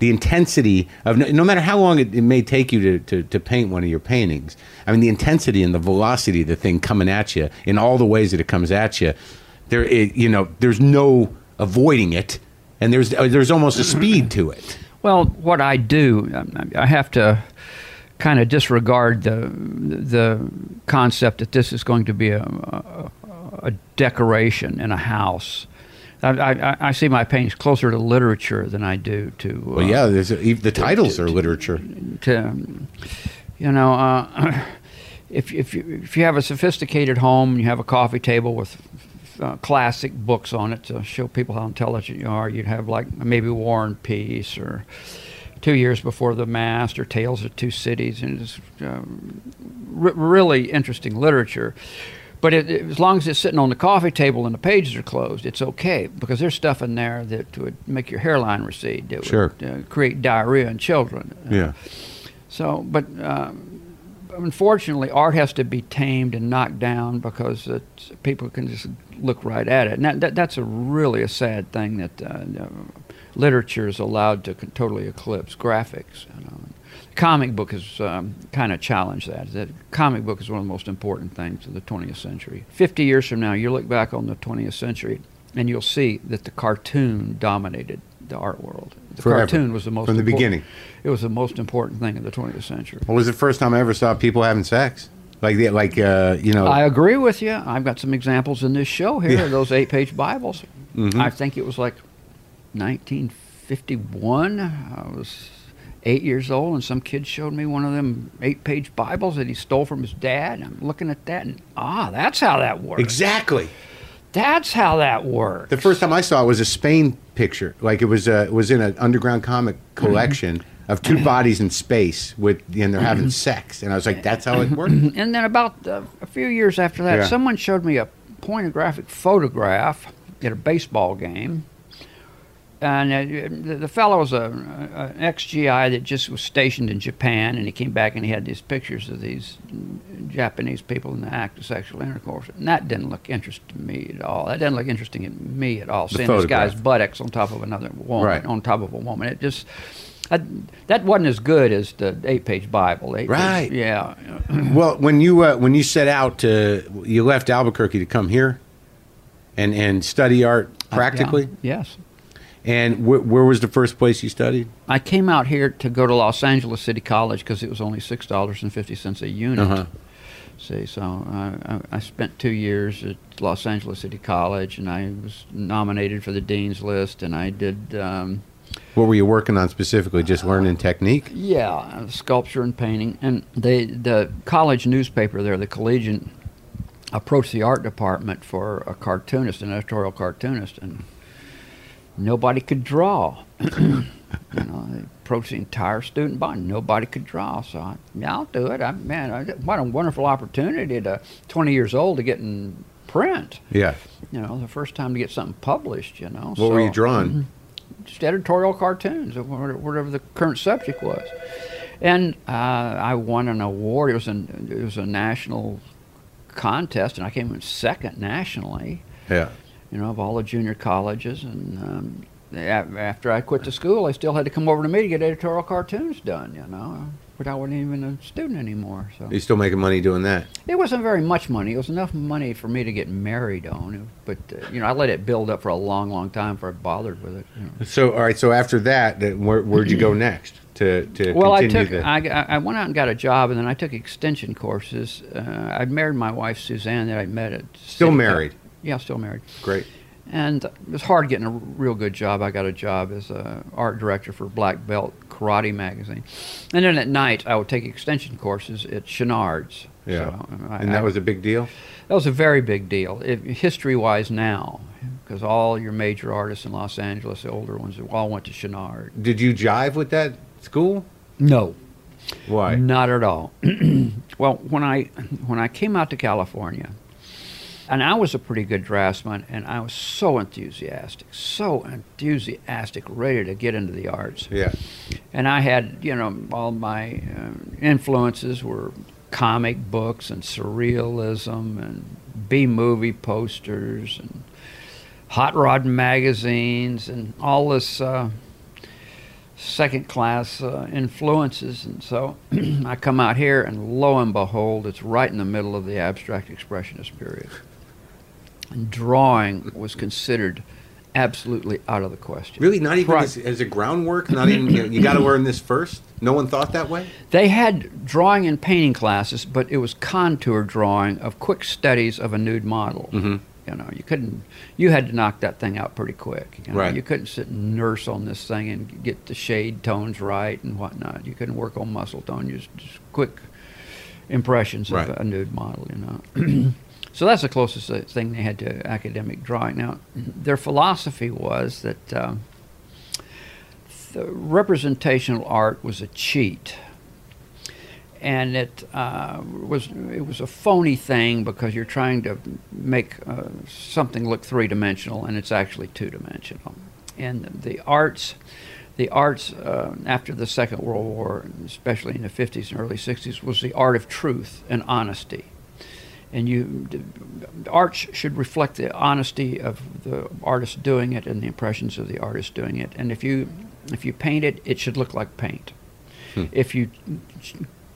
the intensity of no, no matter how long it, it may take you to, to, to paint one of your paintings, I mean the intensity and the velocity of the thing coming at you in all the ways that it comes at you, there it, you know there's no avoiding it, and there's uh, there's almost a speed to it. Well, what I do, um, I have to kind of disregard the the concept that this is going to be a, a, a decoration in a house. I, I, I see my paintings closer to literature than I do to. Uh, Well, yeah, there's the titles are literature. to you know uh, if if you, if you have a sophisticated home and you have a coffee table with uh, classic books on it to show people how intelligent you are, you'd have like maybe War and Peace or Two Years Before the Mast or Tales of Two Cities, and it's um, re- really interesting literature. But it, it- as long as it's sitting on the coffee table and the pages are closed, it's okay because there's stuff in there that would make your hairline recede. That Sure. would uh, create diarrhea in children. Yeah. So, but um, unfortunately, art has to be tamed and knocked down because it's, people can just look right at it. And that, that, that's a really a sad thing that uh, literature is allowed to totally eclipse graphics. You know. Comic book has um, kind of challenged that. That comic book is one of the most important things of the 20th century. 50 years from now, you look back on the 20th century, and you'll see that the cartoon dominated the art world. The Forever. cartoon was the most From the important- beginning. It was the most important thing of the 20th century. What was the first time I ever saw people having sex? Like the like uh, you know. I agree with you. I've got some examples in this show here Yeah. of those eight-page Bibles. Mhm. I think it was like 1951. I was eight years old, and some kid showed me one of them eight-page Bibles that he stole from his dad. And I'm looking at that, and ah, that's how that works. exactly. That's how that works. The first time I saw it was a Spain picture. Like it was uh, it was in an underground comic collection of two bodies in space with and they're having sex, and I was like, that's how it works. And then about uh, a few years after that, Yeah. someone showed me a pornographic photograph at a baseball game. And uh, the, the fellow was a, an ex-GI that just was stationed in Japan, and he came back and he had these pictures of these Japanese people in the act of sexual intercourse, and that didn't look interesting to me at all. That didn't look interesting to me at all. The Seeing this guy's buttocks on top of another woman, Right. on top of a woman, it just I, that wasn't as good as the eight-page Bible. Eight Right. yeah. Well, when you uh, when you set out to you left Albuquerque to come here, and and study art practically, Yeah. Yes. And wh- where was the first place you studied? I came out here to go to Los Angeles City College because it was only six dollars and fifty cents a unit. Uh-huh. See, so I, I, I spent two years at Los Angeles City College, and I was nominated for the dean's list, and I did, um, What were you working on specifically? Just learning technique. yeah, sculpture and painting. And they, the college newspaper there, the Collegian, approached the art department for a cartoonist, an editorial cartoonist, and nobody could draw. you know, they approached the entire student body. Nobody could draw, so I, yeah, I'll do it. I, man, I, what a wonderful opportunity to 20 years old to get in print. Yeah. You know, the first time to get something published. You know, What were you drawing? just editorial cartoons, or whatever the current subject was. And uh, I won an award. It was an it was a national contest, and I came in second nationally. Yeah. You know, of all the junior colleges. And um, after I quit the school, they still had to come over to me to get editorial cartoons done. You know, but I wasn't even a student anymore. So You still making money doing that? it wasn't very much money. It was enough money for me to get married on. But uh, you know, I let it build up for a long, long time before I bothered with it. You know. So all right. So after that, where, where'd you go next to to Well, I took the? I, I I went out and got a job, and then I took extension courses. Uh, I'd married my wife Suzanne that I met at Still City- married? Yeah, still married. Great. And it was hard getting a real good job. I got a job as a art director for Black Belt Karate magazine, and then at night I would take extension courses at Chouinard's. Yeah. So, I- and that I- was a big deal. that was a very big deal, history-wise now, because all your major artists in Los Angeles, the older ones, all went to Chenard. Did you jive with that school? No, Why? Not at all. well, when I when I came out to California, and I was a pretty good draftsman, and I was so enthusiastic, so enthusiastic, ready to get into the arts. Yeah. And I had, you know, all my uh, influences were comic books and surrealism and B movie posters and hot rod magazines and all this uh, second class uh, influences. And so I come out here, and lo and behold, it's right in the middle of the abstract expressionist period. And drawing was considered absolutely out of the question. Really, not even Right. as, as a groundwork. Not even you, know, you got to learn this first. No one thought that way. They had drawing and painting classes, but it was contour drawing of quick studies of a nude model. Mhm. You know, you couldn't. You had to knock that thing out pretty quick. You know? Right. You couldn't sit and nurse on this thing and get the shade tones right and whatnot. You couldn't work on muscle tone. Just, just quick impressions Right. of a nude model. You know. so that's the closest thing they had to academic drawing. Now, their philosophy was that. Um, representational art was a cheat, and it uh, was it was a phony thing because you're trying to make uh, something look three dimensional, and it's actually two dimensional. And the arts, the arts uh, after the Second World War, especially in the 50s and early 60s, was the art of truth and honesty and you the art should reflect the honesty of the artist doing it and the impressions of the artist doing it. And if you if you paint it it should look like paint. Hmm. If you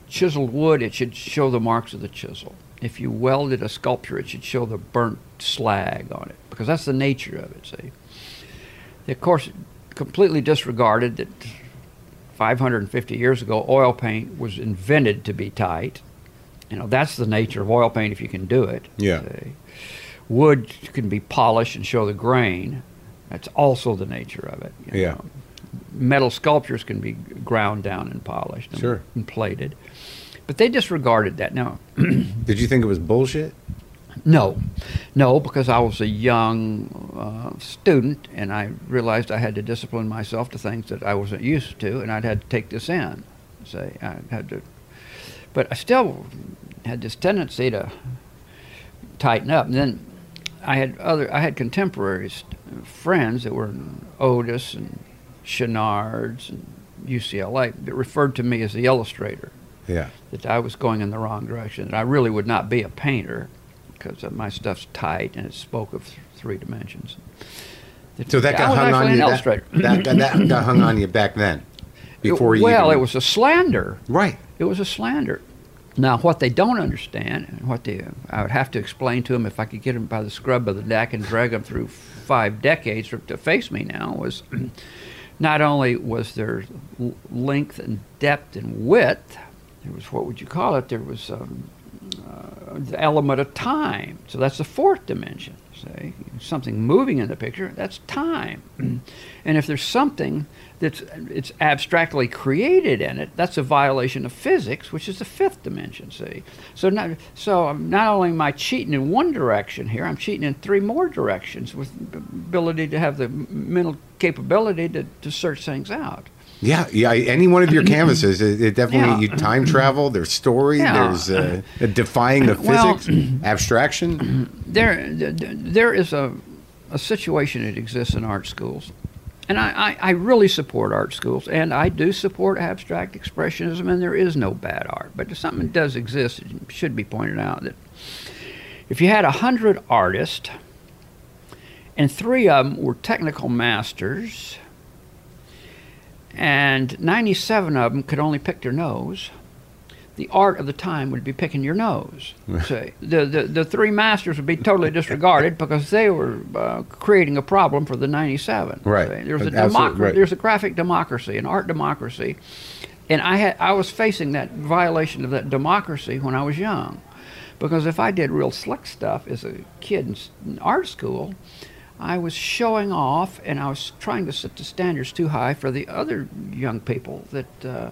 chiseled wood it should show the marks of the chisel. If you welded a sculpture it should show the burnt slag on it because that's the nature of it see. They, of course completely disregarded that 550 years ago oil paint was invented to be tight you know, that's the nature of oil paint if you can do it. Yeah. say. Wood can be polished and show the grain. That's also the nature of it. Yeah. know. Metal sculptures can be ground down and polished and, Sure. and plated. But they disregarded that. Now, Did you think it was bullshit? no, no, because I was a young uh, student and I realized I had to discipline myself to things that I wasn't used to, and I'd had to take this in. Say, I had to, but I still had this tendency to tighten up. And then I had other, I had contemporaries, friends that were Otis and Chouinard's and UCLA that referred to me as the illustrator Yeah. that I was going in the wrong direction. That I really would not be a painter because my stuff's tight and it spoke of th- three dimensions. So that got hung on you. That, got- that got hung on you back then. before you. well, it was a slander. right. It was a slander. Now, what they don't understand, and what they, I would have to explain to them if I could get them by the scrub of the neck and drag them through five decades to face me now, was not only was there length and depth and width, there was what would you call it? There was um, uh, the element of time. So that's the fourth dimension. Say something moving in the picture, that's time. and if there's something that's it's abstractly created in it, that's a violation of physics, which is the fifth dimension. See, so not so not only am I cheating in one direction here, I'm cheating in three more directions with ability to have the mental capability to, to search things out. Yeah, yeah. Any one of your canvases, it, it definitely Yeah. you time travel. There's story. Yeah. There's uh, defying the Well- physics, abstraction. there, th- th- there is a, a situation that exists in art schools. And I, I, I really support art schools, and I do support abstract expressionism, and there is no bad art. But something does exist, it should be pointed out that if you had a hundred artists, and three of them were technical masters, and 97 of them could only pick their nose, the art of the time would be picking your nose. See, the, the the three masters would be totally disregarded because they were uh, creating a problem for the 97. Right. See, There's a democ- right. There's a graphic democracy, an art democracy, and I had I was facing that violation of that democracy when I was young, because if I did real slick stuff as a kid in, art school. I was showing off, and I was trying to set the standards too high for the other young people that uh,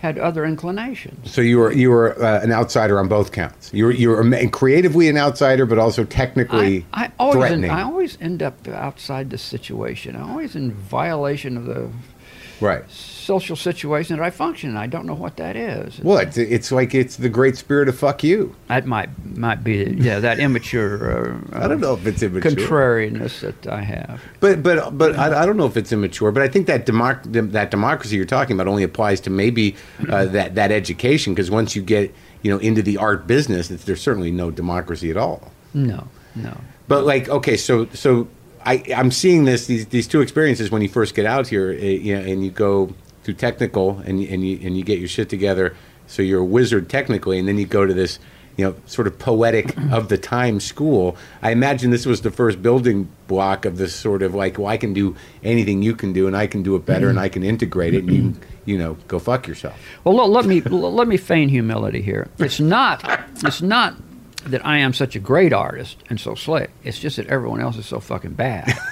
had other inclinations. So you were you were uh, an outsider on both counts. You were you were creatively an outsider, but also technically I, I always threatening. I always end up outside the situation. I'm always in violation of the right. Social situation that I function in. I don't know what that is. Well, it's, it's like it's the great spirit of fuck you. that might might be yeah that immature. Uh, I don't know if it's immature. contrariness that I have. But but but I, I don't know if it's immature. But I think that democ- that democracy you're talking about only applies to maybe uh, that that education because once you get you know into the art business, it's, there's certainly no democracy at all. No, no. But like okay, so so I I'm seeing this these these two experiences when you first get out here, uh, you know, and you go through technical and and you and you get your shit together. So you're a wizard technically, and then you go to this. You know, sort of poetic of the time school. I imagine this was the first building block of this sort of like, well, I can do anything you can do, and I can do it better, and I can integrate it, and you, you know, go fuck yourself. Well, let, let me let me feign humility here. It's not it's not that I am such a great artist and so slick. It's just that everyone else is so fucking bad.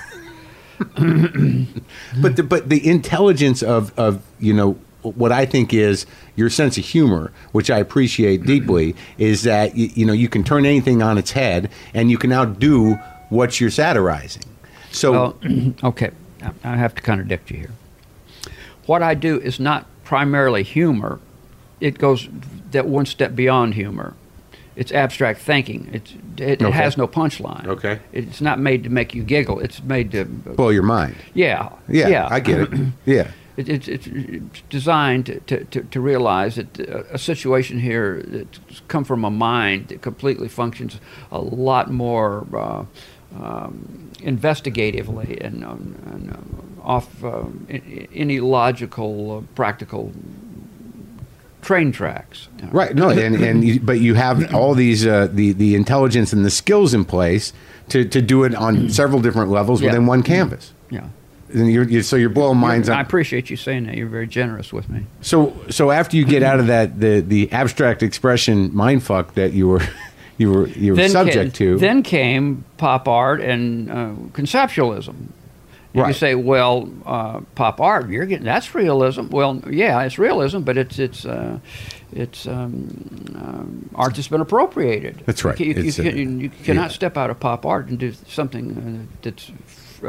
But the, but the intelligence of of you know what I think is your sense of humor, which I appreciate deeply, is that you, you know you can turn anything on its head and you can now do what you're satirizing. So Well, okay, I- I have to contradict you here. What I do is not primarily humor. It goes that one step beyond humor. It's abstract thinking. It's, it, it has no punchline. Okay. It's not made to make you giggle. It's made to. blow your mind. Yeah. Yeah, Yeah. I get it. Yeah. It, it's it's designed to, to, to, realize that uh, a situation here that's come from a mind that completely functions a lot more uh, um, investigatively and, um, and um, off um, any logical, uh, practical train tracks. Right. No. And and you, but you have all these uh, the the intelligence and the skills in place to to do it on several different levels Yeah. within one canvas. Yeah. And you're, you're, so you're blowing minds up. I appreciate you saying that. You're very generous with me. So so after you get out of that the the abstract expression mindfuck that you were you were you were subject came, to. Then came pop art and uh, conceptualism. Right. You say, well, uh, pop art, you're getting that's realism. Well, yeah, it's realism, but it's it's uh, it's um, um, art that's been appropriated. That's right. You, you, uh, can, you cannot yeah. step out of pop art and do something uh, that's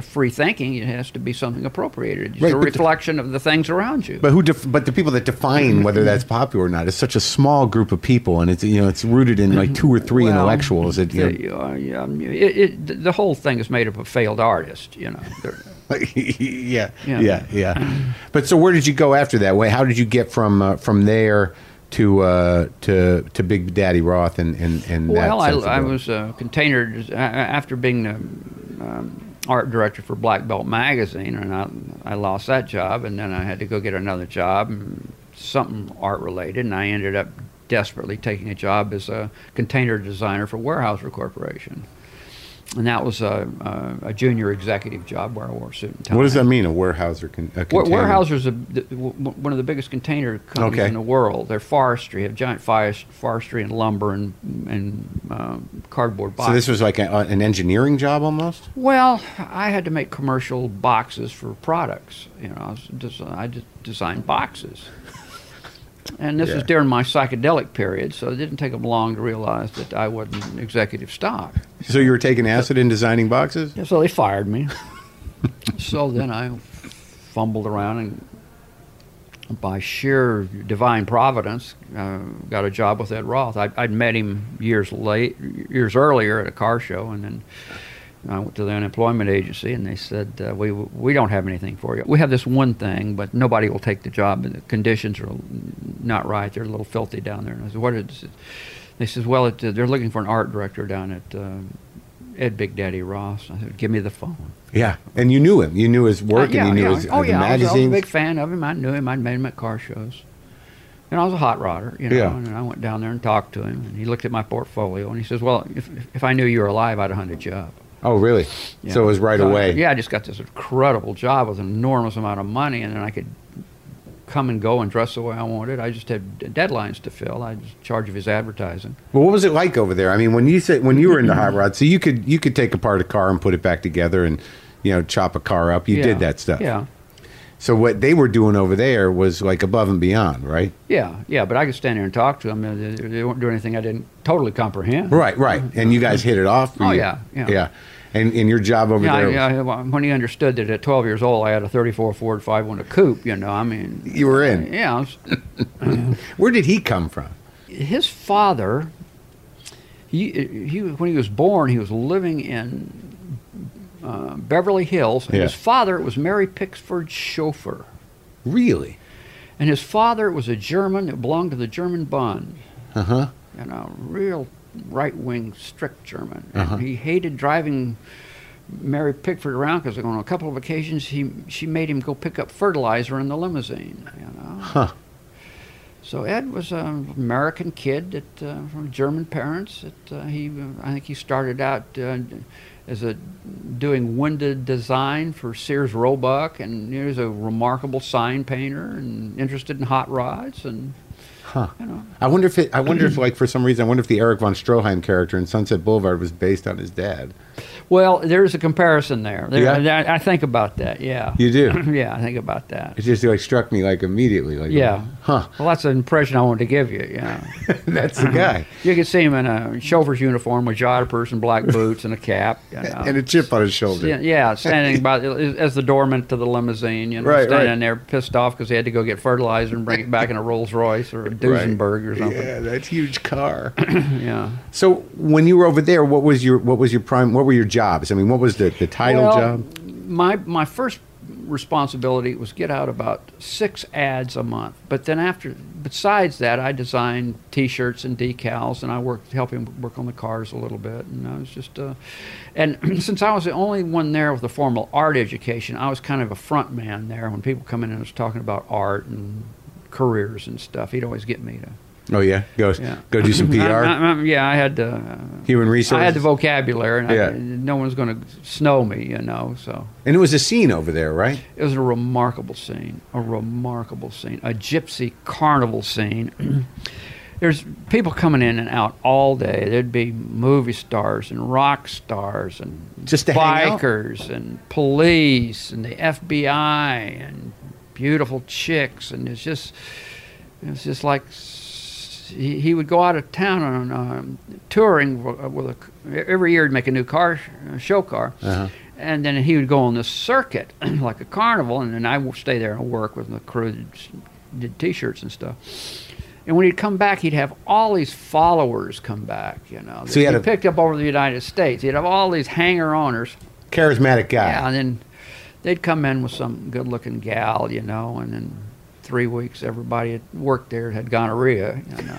free thinking. It has to be something appropriated. It's Right, a the- reflection of the things around you. but who? Def- but the people that define whether that's popular or not is such a small group of people, and it's you know it's rooted in like two or three Well, intellectuals. That you know, uh, yeah, it, it, the- the whole thing is made up of failed artists. You know. Yeah, Yeah. yeah, yeah, But so, where did you go after that? Way, how did you get from uh, from there to uh, to to Big Daddy Roth and and and Well, I, I was uh, containered a- after being the um, art director for Black Belt magazine, and I I lost that job, and then I had to go get another job, something art related, and I ended up desperately taking a job as a container designer for Weyerhaeuser Corporation. And that was a, a, a junior executive job where I wore a suit and tie. What does that mean? A Weyerhaeuser con- a container? Weyerhaeuser's a, the, w- one of the biggest container companies Okay. in the world. They're forestry, have giant forest, forestry and lumber and and um, cardboard boxes. So this was like a, an engineering job almost. Well, I had to make commercial boxes for products. You know, I, was des- I just designed boxes. And this was during my psychedelic period, so it didn't take them long to realize that I wasn't executive stock. So you were taking acid and designing boxes. Yeah, so they fired me. so then I fumbled around and, by sheer divine providence, uh, got a job with Ed Roth. I, I'd met him years late, years earlier at a car show, and then I went to the unemployment agency, and they said, uh, "We we don't have anything for you. We have this one thing, but nobody will take the job. The conditions are not right. They're a little filthy down there." And I said, "What is it?" They says, "Well, it, uh, they're looking for an art director down at uh, Ed Big Daddy Roth." I said, "Give me the phone." Yeah, and you knew him. You knew his work, yeah, and you knew yeah. his oh, yeah, I was, I was a big fan of him. I knew him. I'd met him at car shows. And I was a hot rodder, you know. Yeah. And I went down there and talked to him, and he looked at my portfolio, and he says, "Well, if, if I knew you were alive, I'd have hunted you up." oh, really? you So it was right So, away. Yeah, I just got this incredible job with an enormous amount of money, and then I could come and go and dress the way I wanted. I just had deadlines to fill. I was in charge of his advertising. Well, what was it like over there? I mean, when you said when you were into hot rod, so you could you could take apart a car and put it back together, and you know chop a car up. You Yeah. did that stuff. Yeah. So what they were doing over there was like above and beyond, right? Yeah, yeah, but I could stand there and talk to them. They, they weren't doing anything I didn't totally comprehend. Right, right. And you guys hit it off. Oh, You- yeah, yeah. yeah. And in your job over Yeah, there, well, when he understood that at 12 years old I had a 34 Ford 501 coupe, you know, I mean, you were in. yeah, was- Where did he come from? his father, he, he when he was born, he was living in uh, Beverly Hills, and Yeah. his father was Mary Pickford's chauffeur, Really? and his father was a German that belonged to the German Bund. Uh huh. you know, real right wing, strict German. Uh-huh. he hated driving Mary Pickford around because on a couple of occasions he she made him go pick up fertilizer in the limousine. You know. Huh. So Ed was an American kid that, uh, from German parents. That uh, he, I think he started out uh, as a doing window design for Sears Roebuck, and he was a remarkable sign painter and interested in hot rods and. Huh. You know, I wonder if it, I wonder if like for some reason I wonder if the Erich von Stroheim character in Sunset Boulevard was based on his dad. Well, there's a comparison there. there Yeah? I I think about that. Yeah. You do. yeah, I think about that. It just like struck me like immediately. Like Yeah. huh? Well, that's the impression I wanted to give you. Yeah. That's the uh-huh. guy. you can see him in a chauffeur's uniform with jodhpurs and black boots and a cap. You know. and a chip on his shoulder. Yeah, yeah, standing by as the doorman to the limousine, you know, Right, standing right. there pissed off because he had to go get fertilizer and bring it back in a Rolls Royce or a Duesenberg or something. Yeah, that huge car. Yeah. so when you were over there, what was your what was your prime? What were your jobs? I mean, what was the the title Well, job? My my first responsibility was get out about six ads a month. But then after, besides that, I designed T-shirts and decals, and I worked him work on the cars a little bit. And I was just, uh, and since I was the only one there with a formal art education, I was kind of a front man there. When people come in and was talking about art and careers and stuff, he'd always get me to. Oh yeah, go Yeah. go do some PR, I- I- yeah, I had to. Uh, human resources. I had the vocabulary, and Yeah. I, no one's going to snow me, you know. So and it was a scene over there, right? it was a remarkable scene, a remarkable scene, a gypsy carnival scene. There's people coming in and out all day. There'd be movie stars and rock stars and Just to hang out? bikers and police and the FBI and beautiful chicks, and it's just it was just like he, he would go out of town on um, touring with a every year he'd make a new car uh, show car. Uh-huh. and then he would go on this circuit like a carnival and then I would stay there and work with the crew that did t-shirts and stuff. And when he'd come back he'd have all these followers come back you know. So he had that a- picked up over the United States. He'd have all these hanger-oners. Charismatic guy. yeah, and then they'd come in with some good-looking gal, you know, and in three weeks, everybody that worked there had gonorrhea, you know.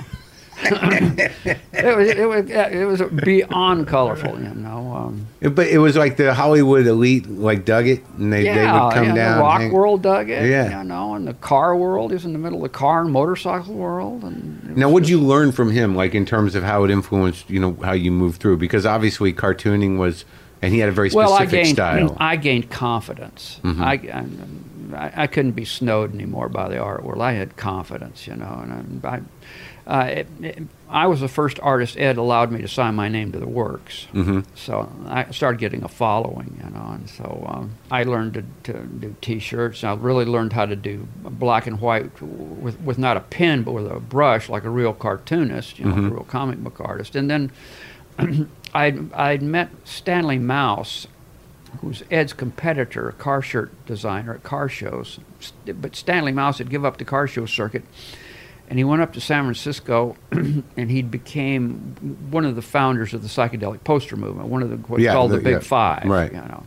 it was it was it was beyond colorful, you know. Um, But it was like the Hollywood elite like dug it, and they, yeah, they would come yeah, down. the rock hang- world dug it. Yeah. you know, and the car world is in the middle of the car and motorcycle world. And Now, what did just- you learn from him, like in terms of how it influenced, you know, how you moved through? Because obviously, cartooning was, and he had a very specific well, I gained style. Mm-hmm. I gained confidence. I, I I couldn't be snowed anymore by the art world. I had confidence, you know, and I. I uh, it, it, I was the first artist Ed allowed me to sign my name to the works, mm-hmm. so I started getting a following, you know, and so um, I learned to, to do T-shirts. I really learned how to do black and white with with not a pen but with a brush, like a real cartoonist, you know, Mm-hmm. a real comic book artist. And then I'd I'd met Stanley Mouse, who's Ed's competitor, a car shirt designer at car shows. But Stanley Mouse had give up the car show circuit, and he went up to San Francisco, and he became one of the founders of the psychedelic poster movement, one of the what's Yeah, called the, the- Big yeah, Five. right. You know,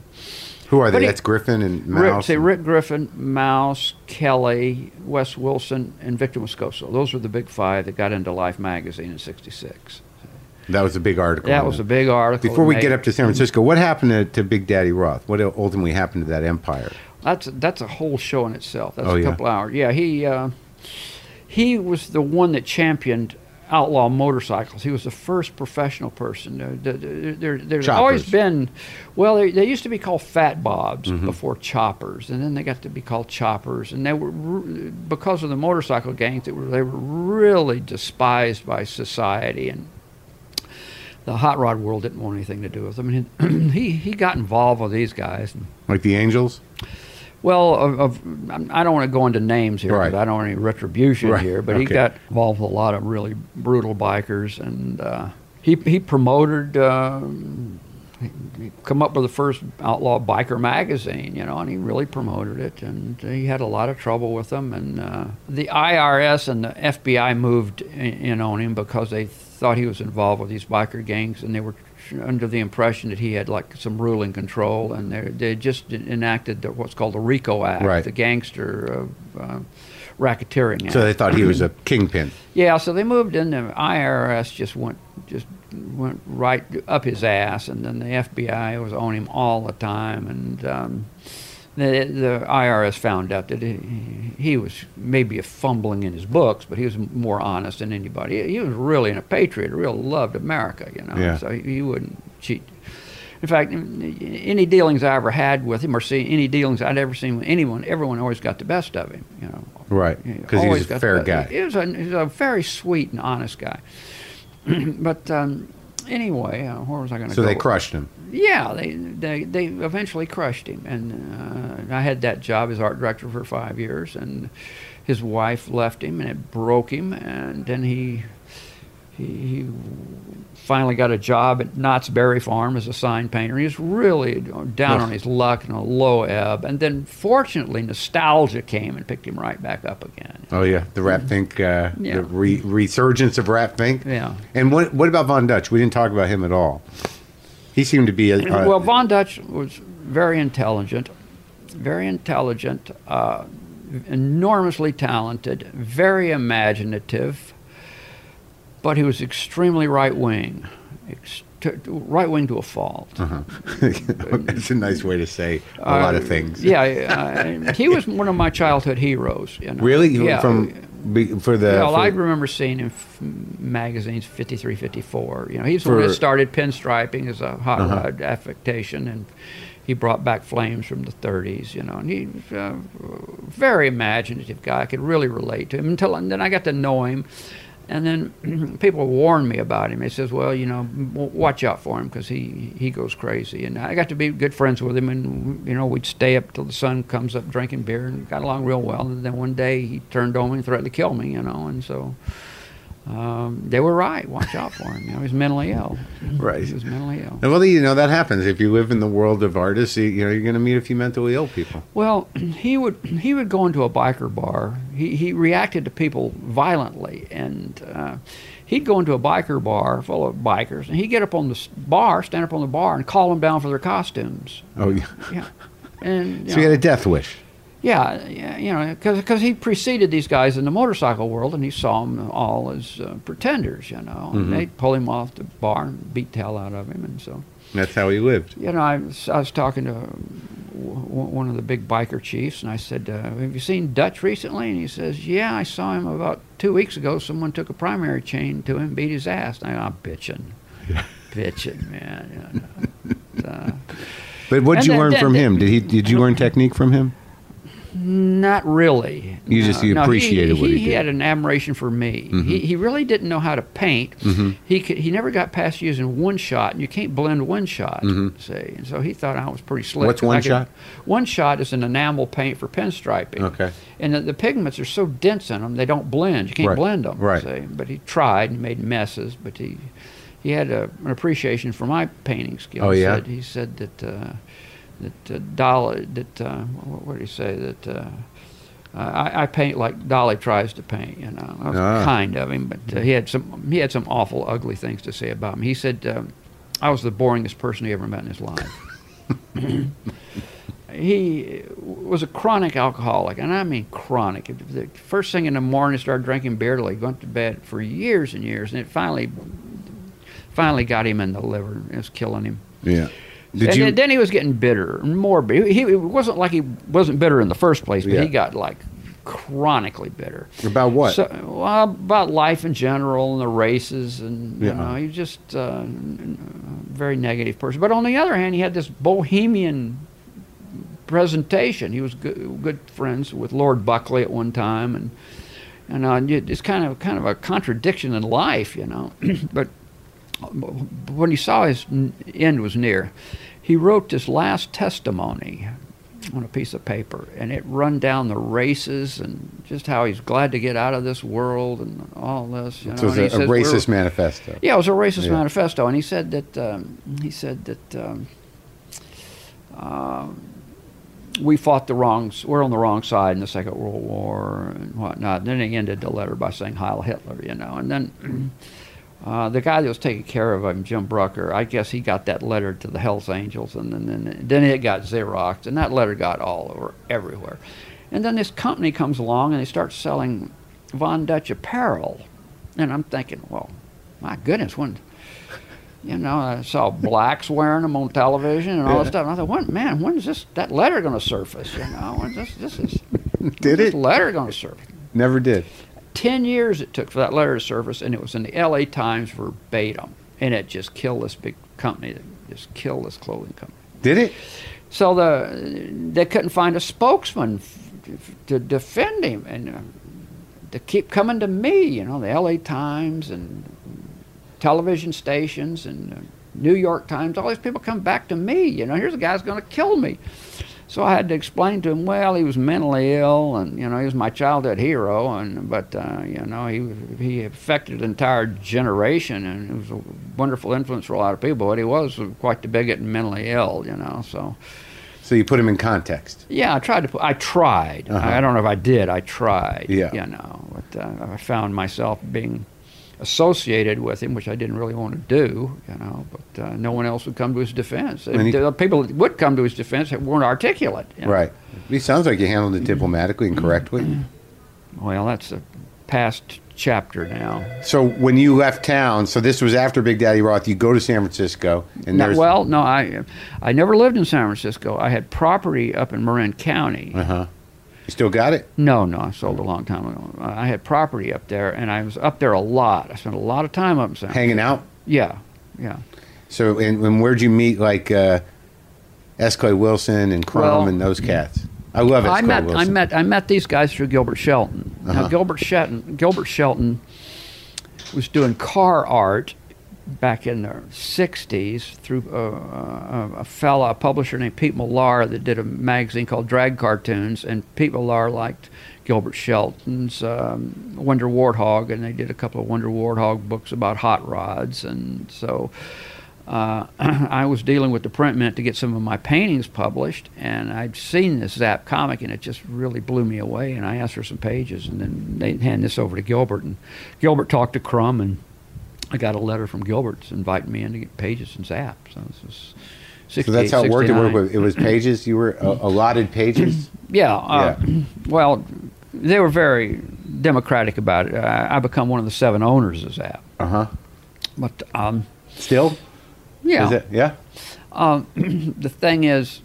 Who are they? but he- That's Griffin and Rick, say Rick Griffin, Mouse, Kelley, Wes Wilson, and Victor Moscoso. Those were the Big Five that got into Life magazine in '66. That was a big article. That was a big article. Before we made- get up to San Francisco, what happened to, to Big Daddy Roth? What ultimately happened to that empire? That's that's a whole show in itself. That's Oh, a yeah? couple hours. Yeah, he uh, he was the one that championed outlaw motorcycles. He was the first professional person. Uh, th- th- there, there's always been, well, they, they used to be called fat bobs Mm-hmm. before choppers, and then they got to be called choppers, and they were because of the motorcycle gangs. They were they were really despised by society and. The hot rod world didn't want anything to do with them. And he, he got involved with these guys. Like the Angels? well, of, of, I don't want to go into names here. Right. but I don't want any retribution Right, here. But he got involved with a lot of really brutal bikers, and uh, he he promoted. Uh, he he come up with the first outlaw biker magazine, you know, and he really promoted it, and he had a lot of trouble with them. And uh, the IRS and the FBI moved in, in on him because they thought he was involved with these biker gangs, and they were under the impression that he had like some ruling control, and they they just enacted the, what's called the RICO Act, Right. the gangster uh, uh, racketeering Act. So they thought he was a kingpin. Yeah, so they moved in. The IRS just went just went right up his ass, and then the FBI was on him all the time, and um, the the IRS found out that he, he was maybe a fumbling in his books, but he was more honest than anybody. He, was really a patriot, really loved America, you know. Yeah. So he, he wouldn't cheat. In fact, any dealings I ever had with him, or see any dealings I'd ever seen with anyone, everyone always got the best of him, you know. Right. Because he was a fair guy. He was a, he was a very sweet and honest guy. but um, anyway, uh, where was I going to So go? they crushed him. Yeah, they, they they eventually crushed him, and uh, I had that job as art director for five years, and his wife left him, and it broke him, and then he he, he finally got a job at Knott's Berry Farm as a sign painter. He was really down on his luck and a low ebb, and then fortunately nostalgia came and picked him right back up again. Oh yeah, the Rat Fink, uh, Yeah. the re- resurgence of Rat Fink. Yeah. And what what about Von Dutch? We didn't talk about him at all. He seemed to be a, a well, Von Dutch was very intelligent, very intelligent, uh, enormously talented, very imaginative, but he was extremely right wing, ex- right wing to a fault. That's a nice way to say a lot of Uh, things. Yeah, uh, he was one of my childhood heroes. You know? Really? Yeah. From for the well, for- I remember seeing him f- magazines 53, 54. You know, he's the For- one that started pinstriping as a hot Uh-huh. rod affectation, and he brought back flames from the 30s. You know, and he was a very imaginative guy. I could really relate to him until and then I got to know him. And then people warned me about him. They says, "Well, you know, watch out for him because he he goes crazy." And I got to be good friends with him, and you know, we'd stay up till the sun comes up drinking beer, and got along real well. And then one day he turned on me and threatened to kill me. You know, and so um, they were right. Watch out for him. You know, he's mentally ill. Right. He was mentally ill. well, you know that happens if you live in the world of artists. You, you know, you're going to meet a few mentally ill people. Well, he would he would go into a biker bar. He he reacted to people violently, and uh, he'd go into a biker bar full of bikers, and he'd get up on the bar, stand up on the bar, and call them down for their costumes. Oh, yeah. Yeah, and so know, had a death wish. Yeah, yeah, you know, because he preceded these guys in the motorcycle world, and he saw them all as uh, pretenders, you know. Mhm. And they'd pull him off the bar and beat the hell out of him, and so That's how he lived. you know, I was, I was talking to w- one of the big biker chiefs, and I said, uh, "Have you seen Dutch recently?" And he says, "Yeah, I saw him about two weeks ago. Someone took a primary chain to him, beat his ass." And I, I'm bitching, bitching, man. You know. uh, But what did you then- learn then- from him? Did he? Did you learn technique from him? Not really. You just- you No, appreciated what he he did. had an admiration for me. Mhm. He, he really didn't know how to paint. Mhm. He could, he never got past using one shot, and you can't blend one shot. Mhm. See, and so he thought I was pretty slick. What's one could- shot? One shot is an enamel paint for pinstriping. Okay. And the, the pigments are so dense in them, they don't blend. You can't Right, blend them. right. See? But he tried and made messes, but he he had a, an appreciation for my painting skills. Oh, yeah? He said, he said that uh, that uh, Dali that uh, what, what did he say that. Uh, I, I paint like Dali tries to paint, you know. I was Ah. kind of him, but uh, he had some he had some awful, ugly things to say about me. He said um, I was the boringest person he ever met in his life. he was a chronic alcoholic, and I mean chronic. The first thing in the morning, he started drinking beer till he went to bed for years and years, and it finally, finally got him in the liver. It was killing him. Yeah. Did and you? then- he was getting bitter and more bitter. He, it wasn't like he wasn't bitter in the first place, but Yeah. he got like chronically bitter. About what? So, well, about life in general and the races, and you Yeah. know, he was just uh, a very negative person. But on the other hand, he had this bohemian presentation. He was good, good friends with Lord Buckley at one time, and and uh, it's kind of kind of a contradiction in life, you know. but when he saw his end was near, he wrote this last testimony on a piece of paper, and it run down the races and just how he's glad to get out of this world and all this. You know? so it's And a, a racist manifesto. yeah, it was a racist Yeah. manifesto, and he said that um, he said that um, um, we fought the wrong, s- we're on the wrong side in the Second World War and whatnot. And then he ended the letter by saying Heil Hitler, you know, and then. Uh, the guy that was taking care of him, Jim Brucker, I guess he got that letter to the Hells Angels, and then then, then it got Xeroxed, and that letter got all over everywhere. And then this company comes along and they start selling Von Dutch apparel, and I'm thinking, well, my goodness, when you know, I saw blacks wearing them on television and all Yeah. that stuff. And I thought, when, man, when is this that letter going to surface? You know, this this is Did this it? letter going to surface? Never did. Ten years it took for that letter to surface, and it was in the L.A. Times verbatim, and it just killed this big company just killed this clothing company. Did it? So the they couldn't find a spokesman f- f- to defend him, and uh, to keep coming to me. You know, the L.A. Times and television stations and uh, New York Times. All these people come back to me. You know, here's a guy's going to kill me. So I had to explain to him. Well, he was mentally ill, and you know, he was my childhood hero, and but uh, you know, he he affected an entire generation, and he was a wonderful influence for a lot of people. But he was quite the bigot and mentally ill. You know, so. So you put him in context. Yeah, I tried to. Put, I tried. Uh-huh. I don't know if I did. I tried. Yeah. You know, but uh, I found myself being associated with him, which I didn't really want to do. You know, but uh, no one else would come to his defense. And he- the people that would come to his defense weren't articulate. you know. Right. He sounds like you handled it diplomatically and correctly. Well, that's a past chapter now. So when you left town, so this was after Big Daddy Roth, you go to San Francisco, and No, well, no, I I never lived in San Francisco. I had property up in Marin County. uh huh. You still got it? No, no, I sold a long time ago. I had property up there, and I was up there a lot. I spent a lot of time up in San. Hanging out. Yeah, yeah. So and, and where'd you meet like uh, S. Clay Wilson and Crumb Well, and those cats? I love S. I met Wilson. I met I met these guys through Gilbert Shelton. Uh-huh. Now Gilbert Shelton Gilbert Shelton was doing car art back in the '60s through uh, a, a fella, a publisher named Pete Millar that did a magazine called Drag Cartoons, and Pete Millar liked Gilbert Shelton's um, Wonder Warthog, and they did a couple of Wonder Warthog books about hot rods, and so uh, I was dealing with the print mint to get some of my paintings published, and I'd seen this Zap comic, and it just really blew me away. And I asked for some pages, and then they hand this over to Gilbert, and Gilbert talked to Crumb, and I got a letter from Gilbert inviting me in to get pages and Zap. So this was So that's how it worked. It, worked with, it was pages. You were uh, allotted pages. Yeah. Uh, Well, they were very democratic about it. I, I become one of the seven owners of Zap. Uh huh. But um, Still, yeah, is it? Yeah. Um, the thing is,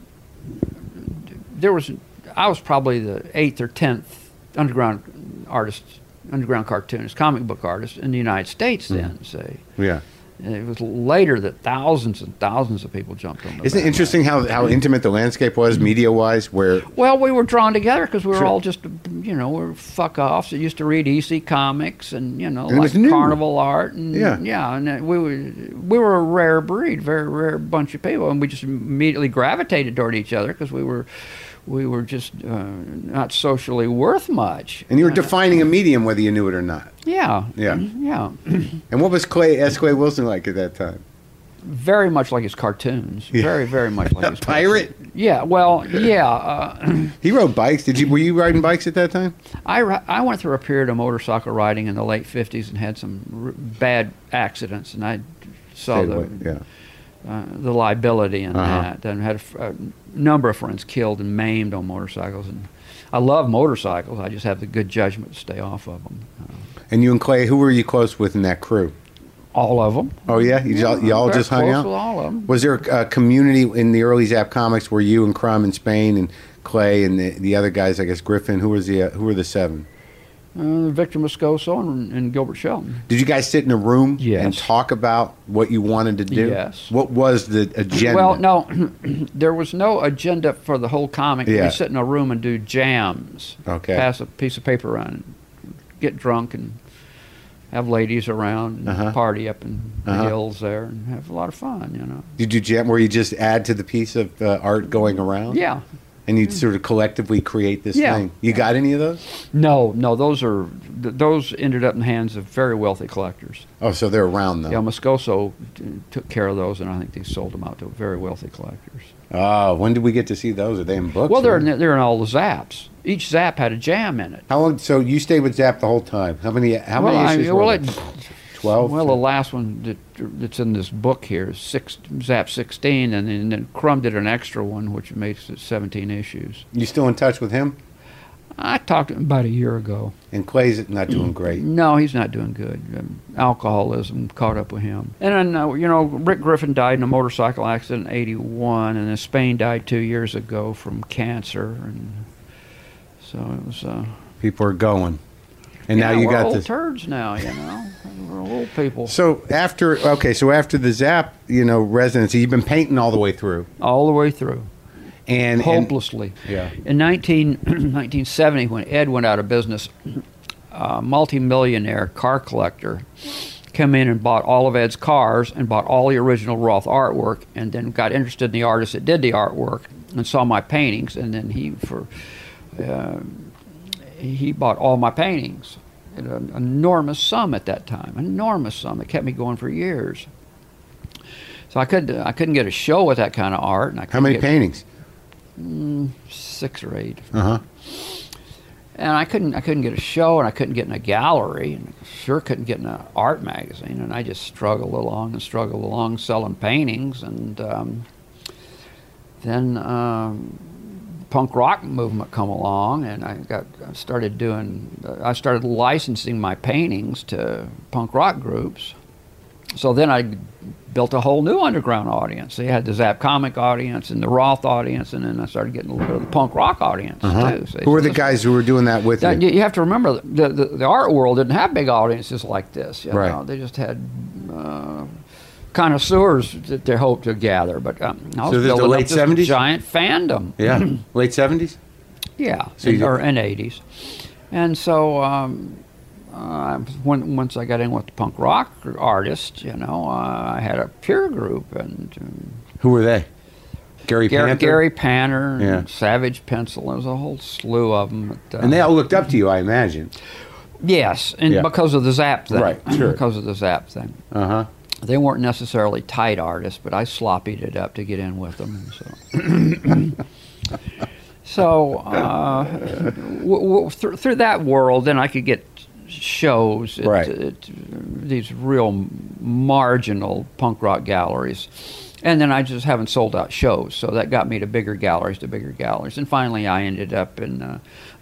there was I was probably the eighth or tenth underground artist, underground cartoonist, comic book artist in the United States. Mm-hmm. Then, say, Yeah. and it was later that thousands and thousands of people jumped on. The Isn't it interesting how, how intimate the landscape was mm-hmm. media wise? Where Well, we were drawn together because we were Sure. all just, you know, we were fuck offs that used to read EC comics and you know, And like carnival art and Yeah. yeah, and we were we were a rare breed, very rare bunch of people, and we just immediately gravitated toward each other because we were we were just uh, not socially worth much. and you were Uh, defining a medium whether you knew it or not. yeah, Yeah. yeah, And what was Clay S. Clay Wilson like at that time? very much like his cartoons, Yeah. very very much like A his pirate? cartoons. Yeah, well, yeah. Uh, He rode bikes. Did you? Were you riding bikes at that time? I, I went through a period of motorcycle riding in the late 50s and had some r- bad accidents, and I saw Stayed the, away, yeah. Uh, the liability in Uh-huh. that, and had a number of friends killed and maimed on motorcycles. And I love motorcycles. I just have the good judgment to stay off of them. Uh, And you and Clay, who were you close with in that crew? all of them. Oh yeah, you all, you all just hung out. With all of them. Was there a community in the early Zap comics where you and Crumb in Spain and Clay and the, the other guys, I guess Griffin, who was the uh, who were the seven? Uh, Victor Moscoso and, and Gilbert Shelton. Did you guys sit in a room Yes. and talk about what you wanted to do? Yes. What was the agenda? Well, no, there was no agenda for the whole comic. Yeah. We sit in a room and do jams. Okay. Pass a piece of paper around, and get drunk, and have ladies around, and Uh-huh. party up in the Uh-huh. hills there, and have a lot of fun. You know. Did you jam where you just add to the piece of uh, art going around? Yeah. And you'd mm. sort of collectively create this Yeah. thing. You got any of those? No, no, those are th- those ended up in the hands of very wealthy collectors. Oh, so they're around though. Yeah, Moscoso t- took care of those, and I think they sold them out to very wealthy collectors. Oh, when did we get to see those? Are they in books? Well, they're in, they're in all the zaps. Each zap had a jam in it. How long? So you stayed with Zap the whole time? How many? How well, many I- issues? well, were it- there? Twelve. Well, the last one that, that's in this book here is six, Zap 16, and then, then Crumb did an extra one, which makes it 17 issues. you still in touch with him? I talked to him about a year ago. And Clay's not doing great. No, he's not doing good. Um, alcoholism caught up with him. And then, uh, you know, Rick Griffin died in a motorcycle accident in 81, and then Spain died two years ago from cancer. And so it was. Uh, People are going, and yeah, now you we're got old this. turds now, you know. we're old people. So after okay, so after the Zap, you know, residency, you've been painting all the way through, All the way through. and and- hopelessly. yeah. In 19, 1970, when Ed went out of business, a multimillionaire car collector came in and bought all of Ed's cars and bought all the original Roth artwork, and then got interested in the artist that did the artwork and saw my paintings, and then he for uh, he bought all my paintings at an enormous sum at that time, enormous sum. It kept me going for years. So I couldn't I couldn't get a show with that kind of art. And I How many get- paintings? six or eight. Uh huh. And I couldn't I couldn't get a show and I couldn't get in a gallery and sure couldn't get in an art magazine and I just struggled along and struggled along selling paintings and um, then um, punk rock movement come along and I got I started doing I started licensing my paintings to punk rock groups. So then I built a whole new underground audience. So you had the Zap comic audience and the Roth audience, and then I started getting a little bit of the punk rock audience Uh-huh. too. So Who were the guys who were doing that with now, you? you, have to remember the, the the art world didn't have big audiences like this. You Right. know? They just had uh, connoisseurs that they hope to gather. But um, I was So this is the late 70s? giant fandom. Yeah, late seventies. Yeah, So in, or in eighties, and so um, uh, when once I got in with the punk rock artists, you know, uh, I had a peer group and. Um, Who were they? Gary Gary, Panter? Gary Panter, and Yeah. Savage Pencil. There was a whole slew of them. and they all looked up to you, I imagine. Yes, and Yeah. because of the Zap thing. Right, sure. Because of the Zap thing. Uh huh. They weren't necessarily tight artists, but I sloppied it up to get in with them. So, so uh, w- w- through, through that world, then I could get shows at, Right. at these real marginal punk rock galleries. and then I just haven't sold out shows, so that got me to bigger galleries, to bigger galleries, and finally I ended up in uh,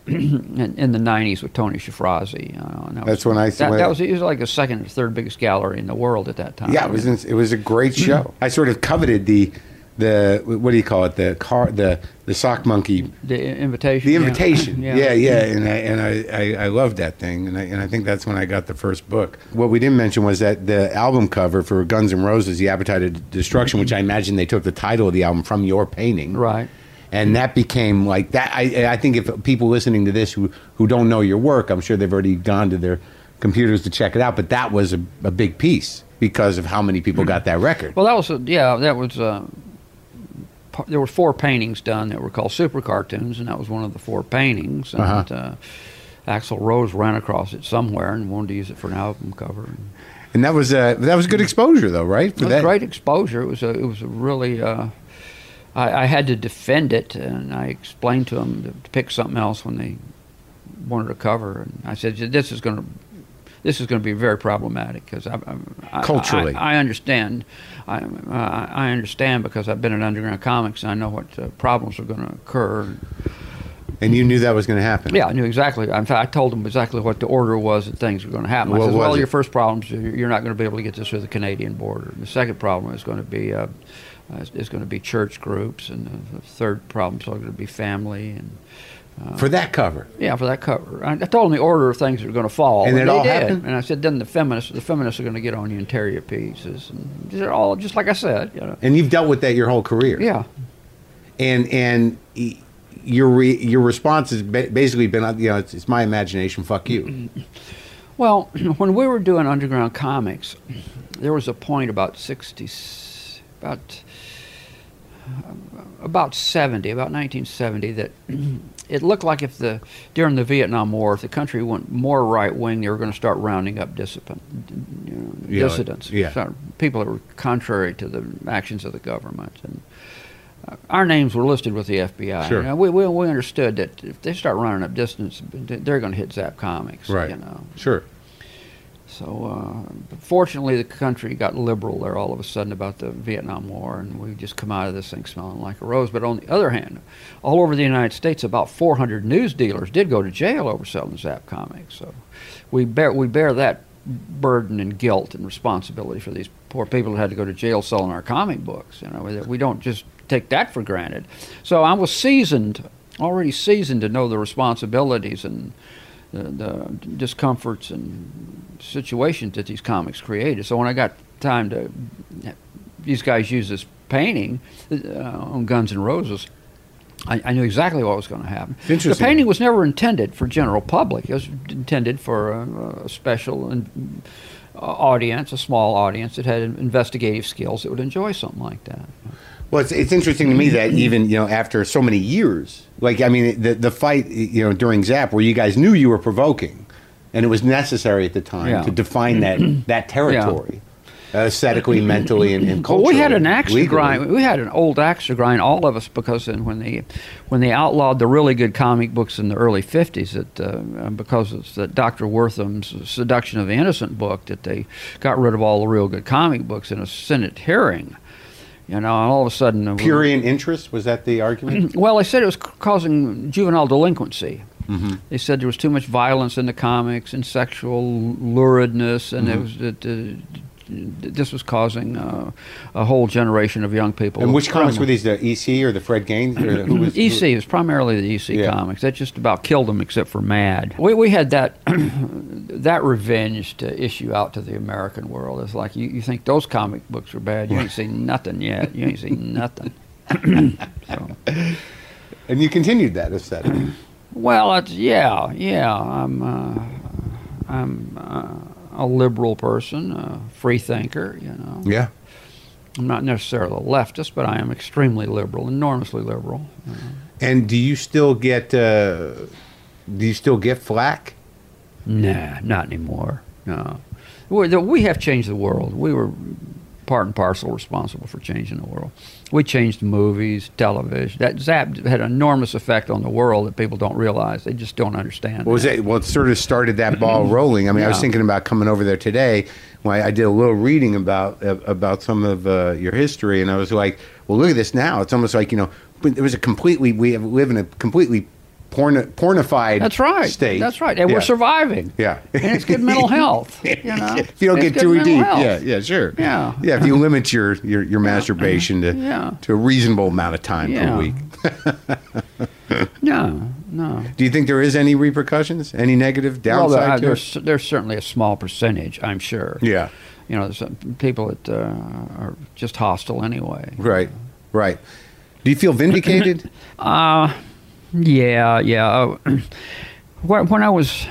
in, in the '90s with Tony Shafrazi. Uh, that That's was, when I- that, when- that was it was like the second or third biggest gallery in the world at that time. Yeah, it was ins- it was a great show. I sort of coveted the the what do you call it the car the the sock monkey the invitation. the yeah. invitation. yeah, yeah, and I and I, I, I loved that thing, and I and I think that's when I got the first book. What we didn't mention was that the album cover for Guns N' Roses, "The Appetite of Destruction," which I imagine they took the title of the album from your painting, Right. And that became like that. I I think if people listening to this who who don't know your work, I'm sure they've already gone to their computers to check it out. But that was a, a big piece because of how many people got that record. Well, that was a, yeah, that was. Uh, there were four paintings done that were called super cartoons, and that was one of the four paintings. And Uh-huh. uh, Axl Rose ran across it somewhere and wanted to use it for an album cover. And And that was uh, that was good exposure, though, right? it was great exposure. It was a, it was a really. Uh, I, I had to defend it, and I explained to them to pick something else when they wanted a cover, and I said, "This is going to." This is going to be very problematic because I, I, Culturally. I, I understand. I, uh, I understand because I've been in underground comics and I know what uh, problems are going to occur. And you knew that was going to happen. Yeah, I knew exactly. In fact, I told them exactly what the order was that things were going to happen. I said, "Well, it? your first problem is you're you're not going to be able to get this through the Canadian border. The second problem is going to be uh, uh, is going to be church groups, and the, the third problem is going to be family and." For that cover. Yeah, for that cover. I, I told them the order of things that were going to fall, And it all did. happened? And I said, then the feminists, the feminists are going to get on you and tear you to pieces. And they're all just like I said, you know. And you've dealt with that your whole career. Yeah, And and your re, your response has basically been, uh, you know, it's, it's my imagination. Fuck you. Well, when we were doing underground comics, there was a point about sixty, about about seventy, about nineteen seventy, that it looked like if the during the Vietnam War, if the country went more right wing, they were going to start rounding up dissident, you know, Yeah, dissidents, yeah. So, people that were contrary to the actions of the government and. uh, Our names were listed with the FBI. Sure. You know, we, we, we understood that if they start rounding up dissidents, they're going to hit Zap Comics. Right. You know. Sure. So, uh, fortunately, the country got liberal there all of a sudden about the Vietnam War, and we just come out of this thing smelling like a rose. But on the other hand, all over the United States, about 400 news dealers did go to jail over selling Zap comics. So, we bear we bear that burden and guilt and responsibility for these poor people who had to go to jail selling our comic books. You know, we- don't just take that for granted. So, I was seasoned, already seasoned to know the responsibilities and the, the discomforts and situations that these comics created. So when I got time to, these guys use this painting uh, on Guns N' Roses. I, I knew exactly what was going to happen. Interesting. The painting was never intended for general public. It was intended for a, a special and, uh, audience, a small audience that had investigative skills that would enjoy something like that. Well, it's, it's interesting to me that even you know after so many years, like I mean, the the fight you know during Zap, where you guys knew you were provoking, and it was necessary at the time Yeah. to define that that territory, aesthetically, mentally, and, and Well, culturally. we had an axe to grind. We had an old axe to grind, all of us, because then when they when they outlawed the really good comic books in the early '50s, that uh, because of that Dr. Wertham's Seduction of the Innocent book, that they got rid of all the real good comic books in a Senate hearing. You know, and all of a sudden, uh, we- interest was that the argument? well, they said it was causing juvenile delinquency. Mm-hmm. They said there was too much violence in the comics and sexual luridness, and Mm-hmm. it was that uh, this was causing uh, a whole generation of young people. and which comics were these? The EC or the Fred Gaines? Or who was, EC it was primarily the EC Yeah. comics. That just about killed them, except for Mad. We, we had that that revenge to issue out to the American world. It's like you, you think those comic books are bad. You ain't seen nothing yet. You ain't seen nothing. so, and you continued that aesthetic. Well, it's, yeah, yeah. I'm uh, I'm uh, a liberal person, a free thinker. You know, yeah. I'm not necessarily a leftist, but I am extremely liberal, enormously liberal. you know. And do you still get? Uh, do you still get flack? Nah, not anymore. No, we, the, we have changed the world. We were part and parcel responsible for changing the world. We changed movies, television. That Zap had an enormous effect on the world that people don't realize. They just don't understand. What was it? Well, it sort of started that ball rolling. I mean, I was thinking about coming over there today. When I, I did a little reading about uh, about some of uh, your history, and I was like, "Well, look at this now. It's almost like you know, it was a completely we have, live in a completely porn, pornified That's right. state. That's right. And Yeah. we're surviving. Yeah. And it's good mental health. You know? if you don't It's get good too deep, health. yeah, yeah, sure, Yeah. yeah. If you limit your your, your masturbation to Yeah. to a reasonable amount of time per Yeah. week, No, no. do you think there is any repercussions, any negative Well, downside there- to it? there's, there's certainly a small percentage, I'm sure. Yeah, You know, there's some people that uh, are just hostile anyway. right, right. Do you feel vindicated? Uh, yeah, yeah. Uh, when I was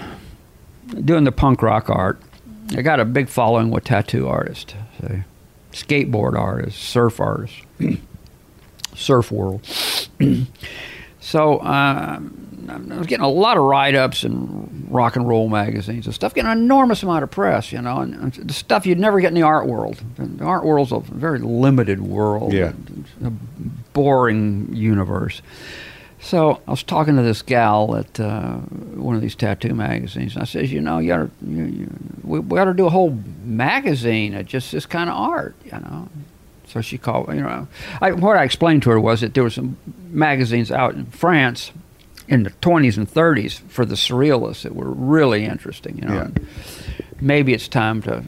doing the punk rock art, I got a big following with tattoo artists, so skateboard artists, surf artists, surf world. so uh, I was getting a lot of write-ups in rock and roll magazines and stuff, getting an enormous amount of press, you know, and, and the stuff you'd never get in the art world. The art world's a very limited world, Yeah. a boring universe. So I was talking to this gal at uh, one of these tattoo magazines, and I says, you know, you ought to, you, you, we, we ought to do a whole magazine of just this kind of art, you know. So she called, you know, I, what I explained to her was that there were some magazines out in France in the 20s and 30s for the surrealists that were really interesting, you know. Yeah. And maybe it's time to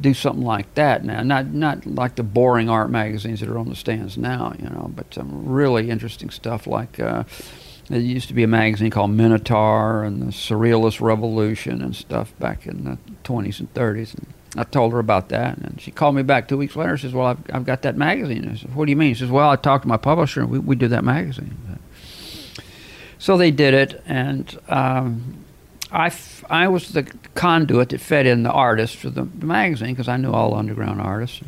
do something like that now. Not not like the boring art magazines that are on the stands now, you know, but some really interesting stuff like uh, there used to be a magazine called Minotaur and the Surrealist Revolution and stuff back in the 20s and 30s. And I told her about that, and she called me back two weeks later. She says, "Well, I've, I've got that magazine." I said, "What do you mean?" She says, "Well, I talked to my publisher, and we, we do that magazine." So they did it, and um, I, f- I was the conduit that fed in the artists for the, the magazine because I knew all underground artists.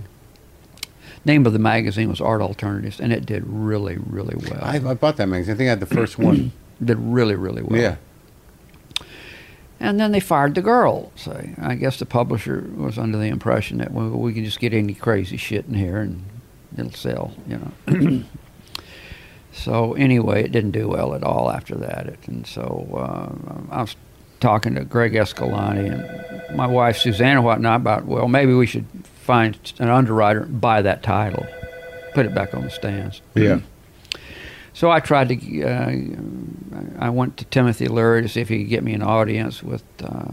Name of the magazine was Art Alternatives, and it did really, really well. I, I bought that magazine. I think I had the first one. did really, really well. yeah. And then they fired the girl. So I guess the publisher was under the impression that well, we can just get any crazy shit in here and it'll sell, you know. so anyway, it didn't do well at all after that. It, and so uh, I was talking to Greg Escalante and my wife Suzanne and whatnot about well maybe we should find an underwriter and buy that title, put it back on the stands. Yeah. So I tried to. Uh, I went to Timothy Leary to see if he could get me an audience with uh,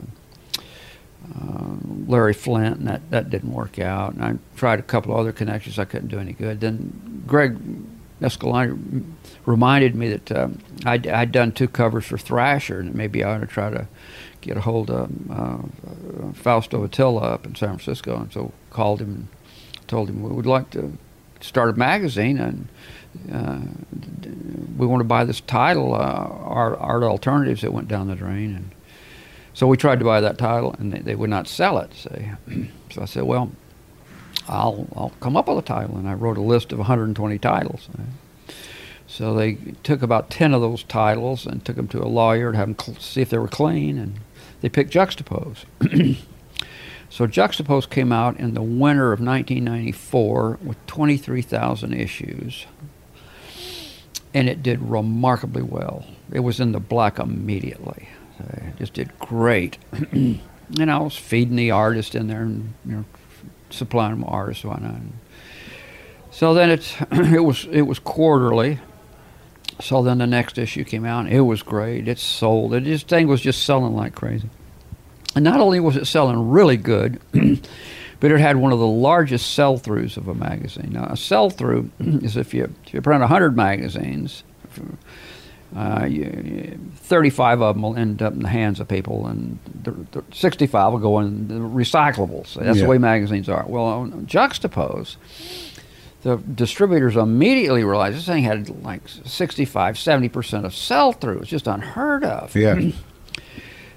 uh, Larry Flynt, and that, that didn't work out. And I tried a couple other connections. I couldn't do any good. Then Greg Escalante reminded me that um, I'd, I'd done two covers for Thrasher, and maybe I ought to try to get a hold of uh, Fausto Vitello up in San Francisco. And so called him and told him we would like to start a magazine and uh, we want to buy this title, uh, Art, Alternatives, that went down the drain. And so we tried to buy that title, and they, they would not sell it. So, so I said, well, I'll, I'll come up with a title. And I wrote a list of 120 titles. So they took about 10 of those titles and took them to a lawyer to have them cl- see if they were clean, and they picked Juxtapoz. So Juxtapoz came out in the winter of 1994 with 23,000 issues, and it did remarkably well. It was in the black immediately. It just did great. and I was feeding the artist in there and you know supplying them artists and whatnot. So then it it was it was quarterly. So then the next issue came out. And it was great. It sold. It just thing was just selling like crazy. And not only was it selling really good, but it had one of the largest sell-throughs of a magazine. Now, a sell-through is if you if you print 100 magazines, uh, you, 35 of them will end up in the hands of people, and the, the 65 will go in the recyclables. That's Yeah. the way magazines are. Well, Juxtapoz, the distributors immediately realized this thing had like 65, 70% of sell-through. It's just unheard of. Yeah.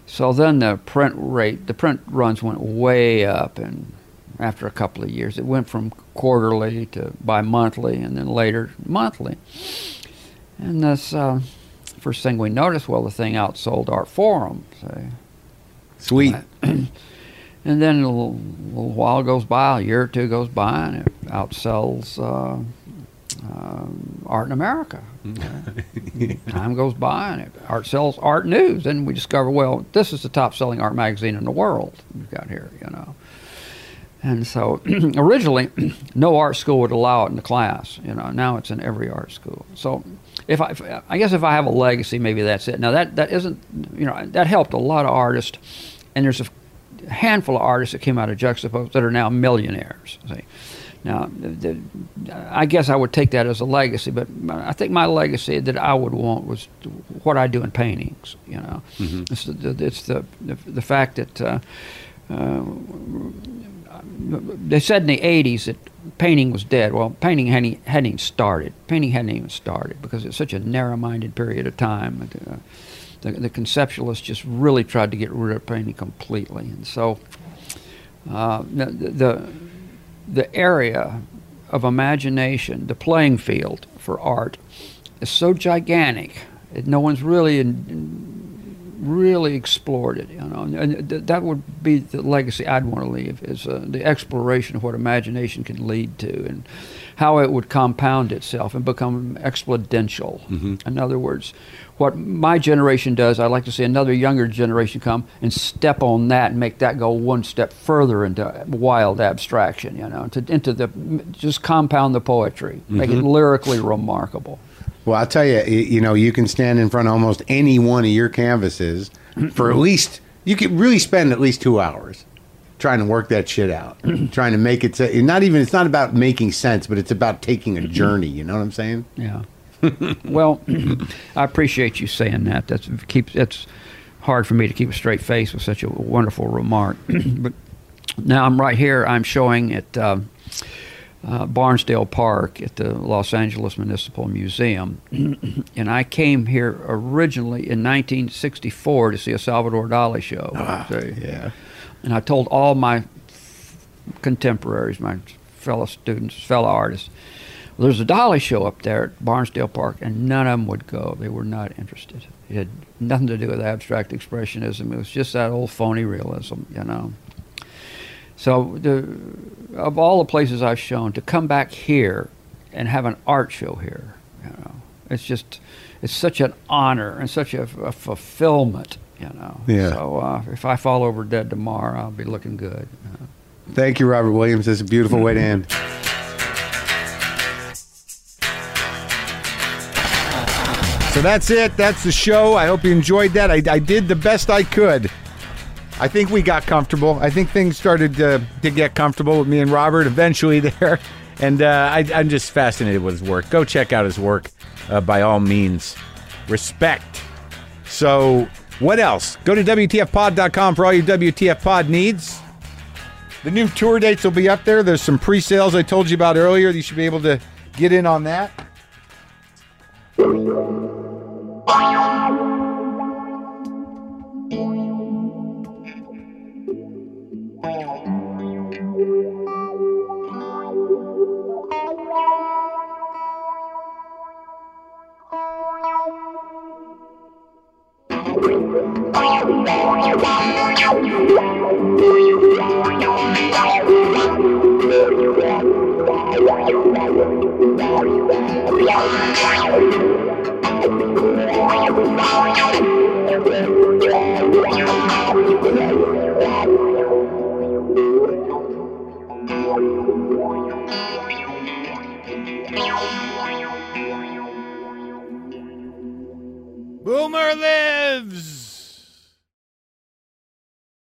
So then the print rate, the print runs went way up, and after a couple of years, it went from quarterly to bi-monthly, and then later monthly. And this uh, first thing we noticed, well, the thing outsold Artforum. So, Sweet. And then a little, little while goes by, a year or two goes by, and it outsells uh, um, Art in America. Time goes by, and it outsells Art News, and we discover, well, this is the top-selling art magazine in the world we've got here, you know. And so, originally, no art school would allow it in the class. You know, now it's in every art school. So, if I, if, I guess if I have a legacy, maybe that's it. Now that that isn't, you know, that helped a lot of artists, and there's a handful of artists that came out of Juxtapoz that are now millionaires. See? Now, the, I guess I would take that as a legacy, but I think my legacy that I would want was what I do in paintings. You know, mm-hmm. it's, the, it's the, the, the fact that. Uh, uh, they said in the 80s that painting was dead. Well, painting hadn't, hadn't even started. Painting hadn't even started because it's such a narrow-minded period of time. Uh, the, the conceptualists just really tried to get rid of painting completely, and so uh, the, the the area of imagination, the playing field for art, is so gigantic that no one's really in, in, really explored it. You know, and th- that would be the legacy I'd want to leave is uh, the exploration of what imagination can lead to and how it would compound itself and become exponential. Mm-hmm. In other words, what my generation does, I'd like to see another younger generation come and step on that and make that go one step further into wild abstraction. You know, to, into the just compound the poetry, mm-hmm. make it mm-hmm. lyrically remarkable. Well, I'll tell you, you know, you can stand in front of almost any one of your canvases for at least you could really spend at least two hours trying to work that shit out, trying to make it. Not even it's not about making sense, but it's about taking a journey. You know what I'm saying? Yeah. well, I appreciate you saying that. That's keeps it's hard for me to keep a straight face with such a wonderful remark. but now I'm right here. I'm showing at uh, uh, Barnsdall Park at the Los Angeles Municipal Museum, and I came here originally in 1964 to see a Salvador Dali show. Ah, yeah. And I told all my contemporaries, my fellow students, fellow artists, there's a Dali show up there at Barnsdall Park, and none of them would go. They were not interested. It had nothing to do with abstract expressionism. It was just that old phony realism, you know. So, the, of all the places I've shown, to come back here and have an art show here, you know, it's just, it's such an honor and such a, a fulfillment you know. Yeah. So uh, if I fall over dead tomorrow, I'll be looking good. You know? Thank you, Robert Williams. That's a beautiful way to end. So that's it. That's the show. I hope you enjoyed that. I, I did the best I could. I think we got comfortable. I think things started to, to get comfortable with me and Robert eventually there. And uh, I, am just fascinated with his work. Go check out his work uh, by all means. Respect. So what else? Go to WTFpod.com for all your WTF pod needs. The new tour dates will be up there. There's some pre sales I told you about earlier. You should be able to get in on that. Wow. Boomer lives!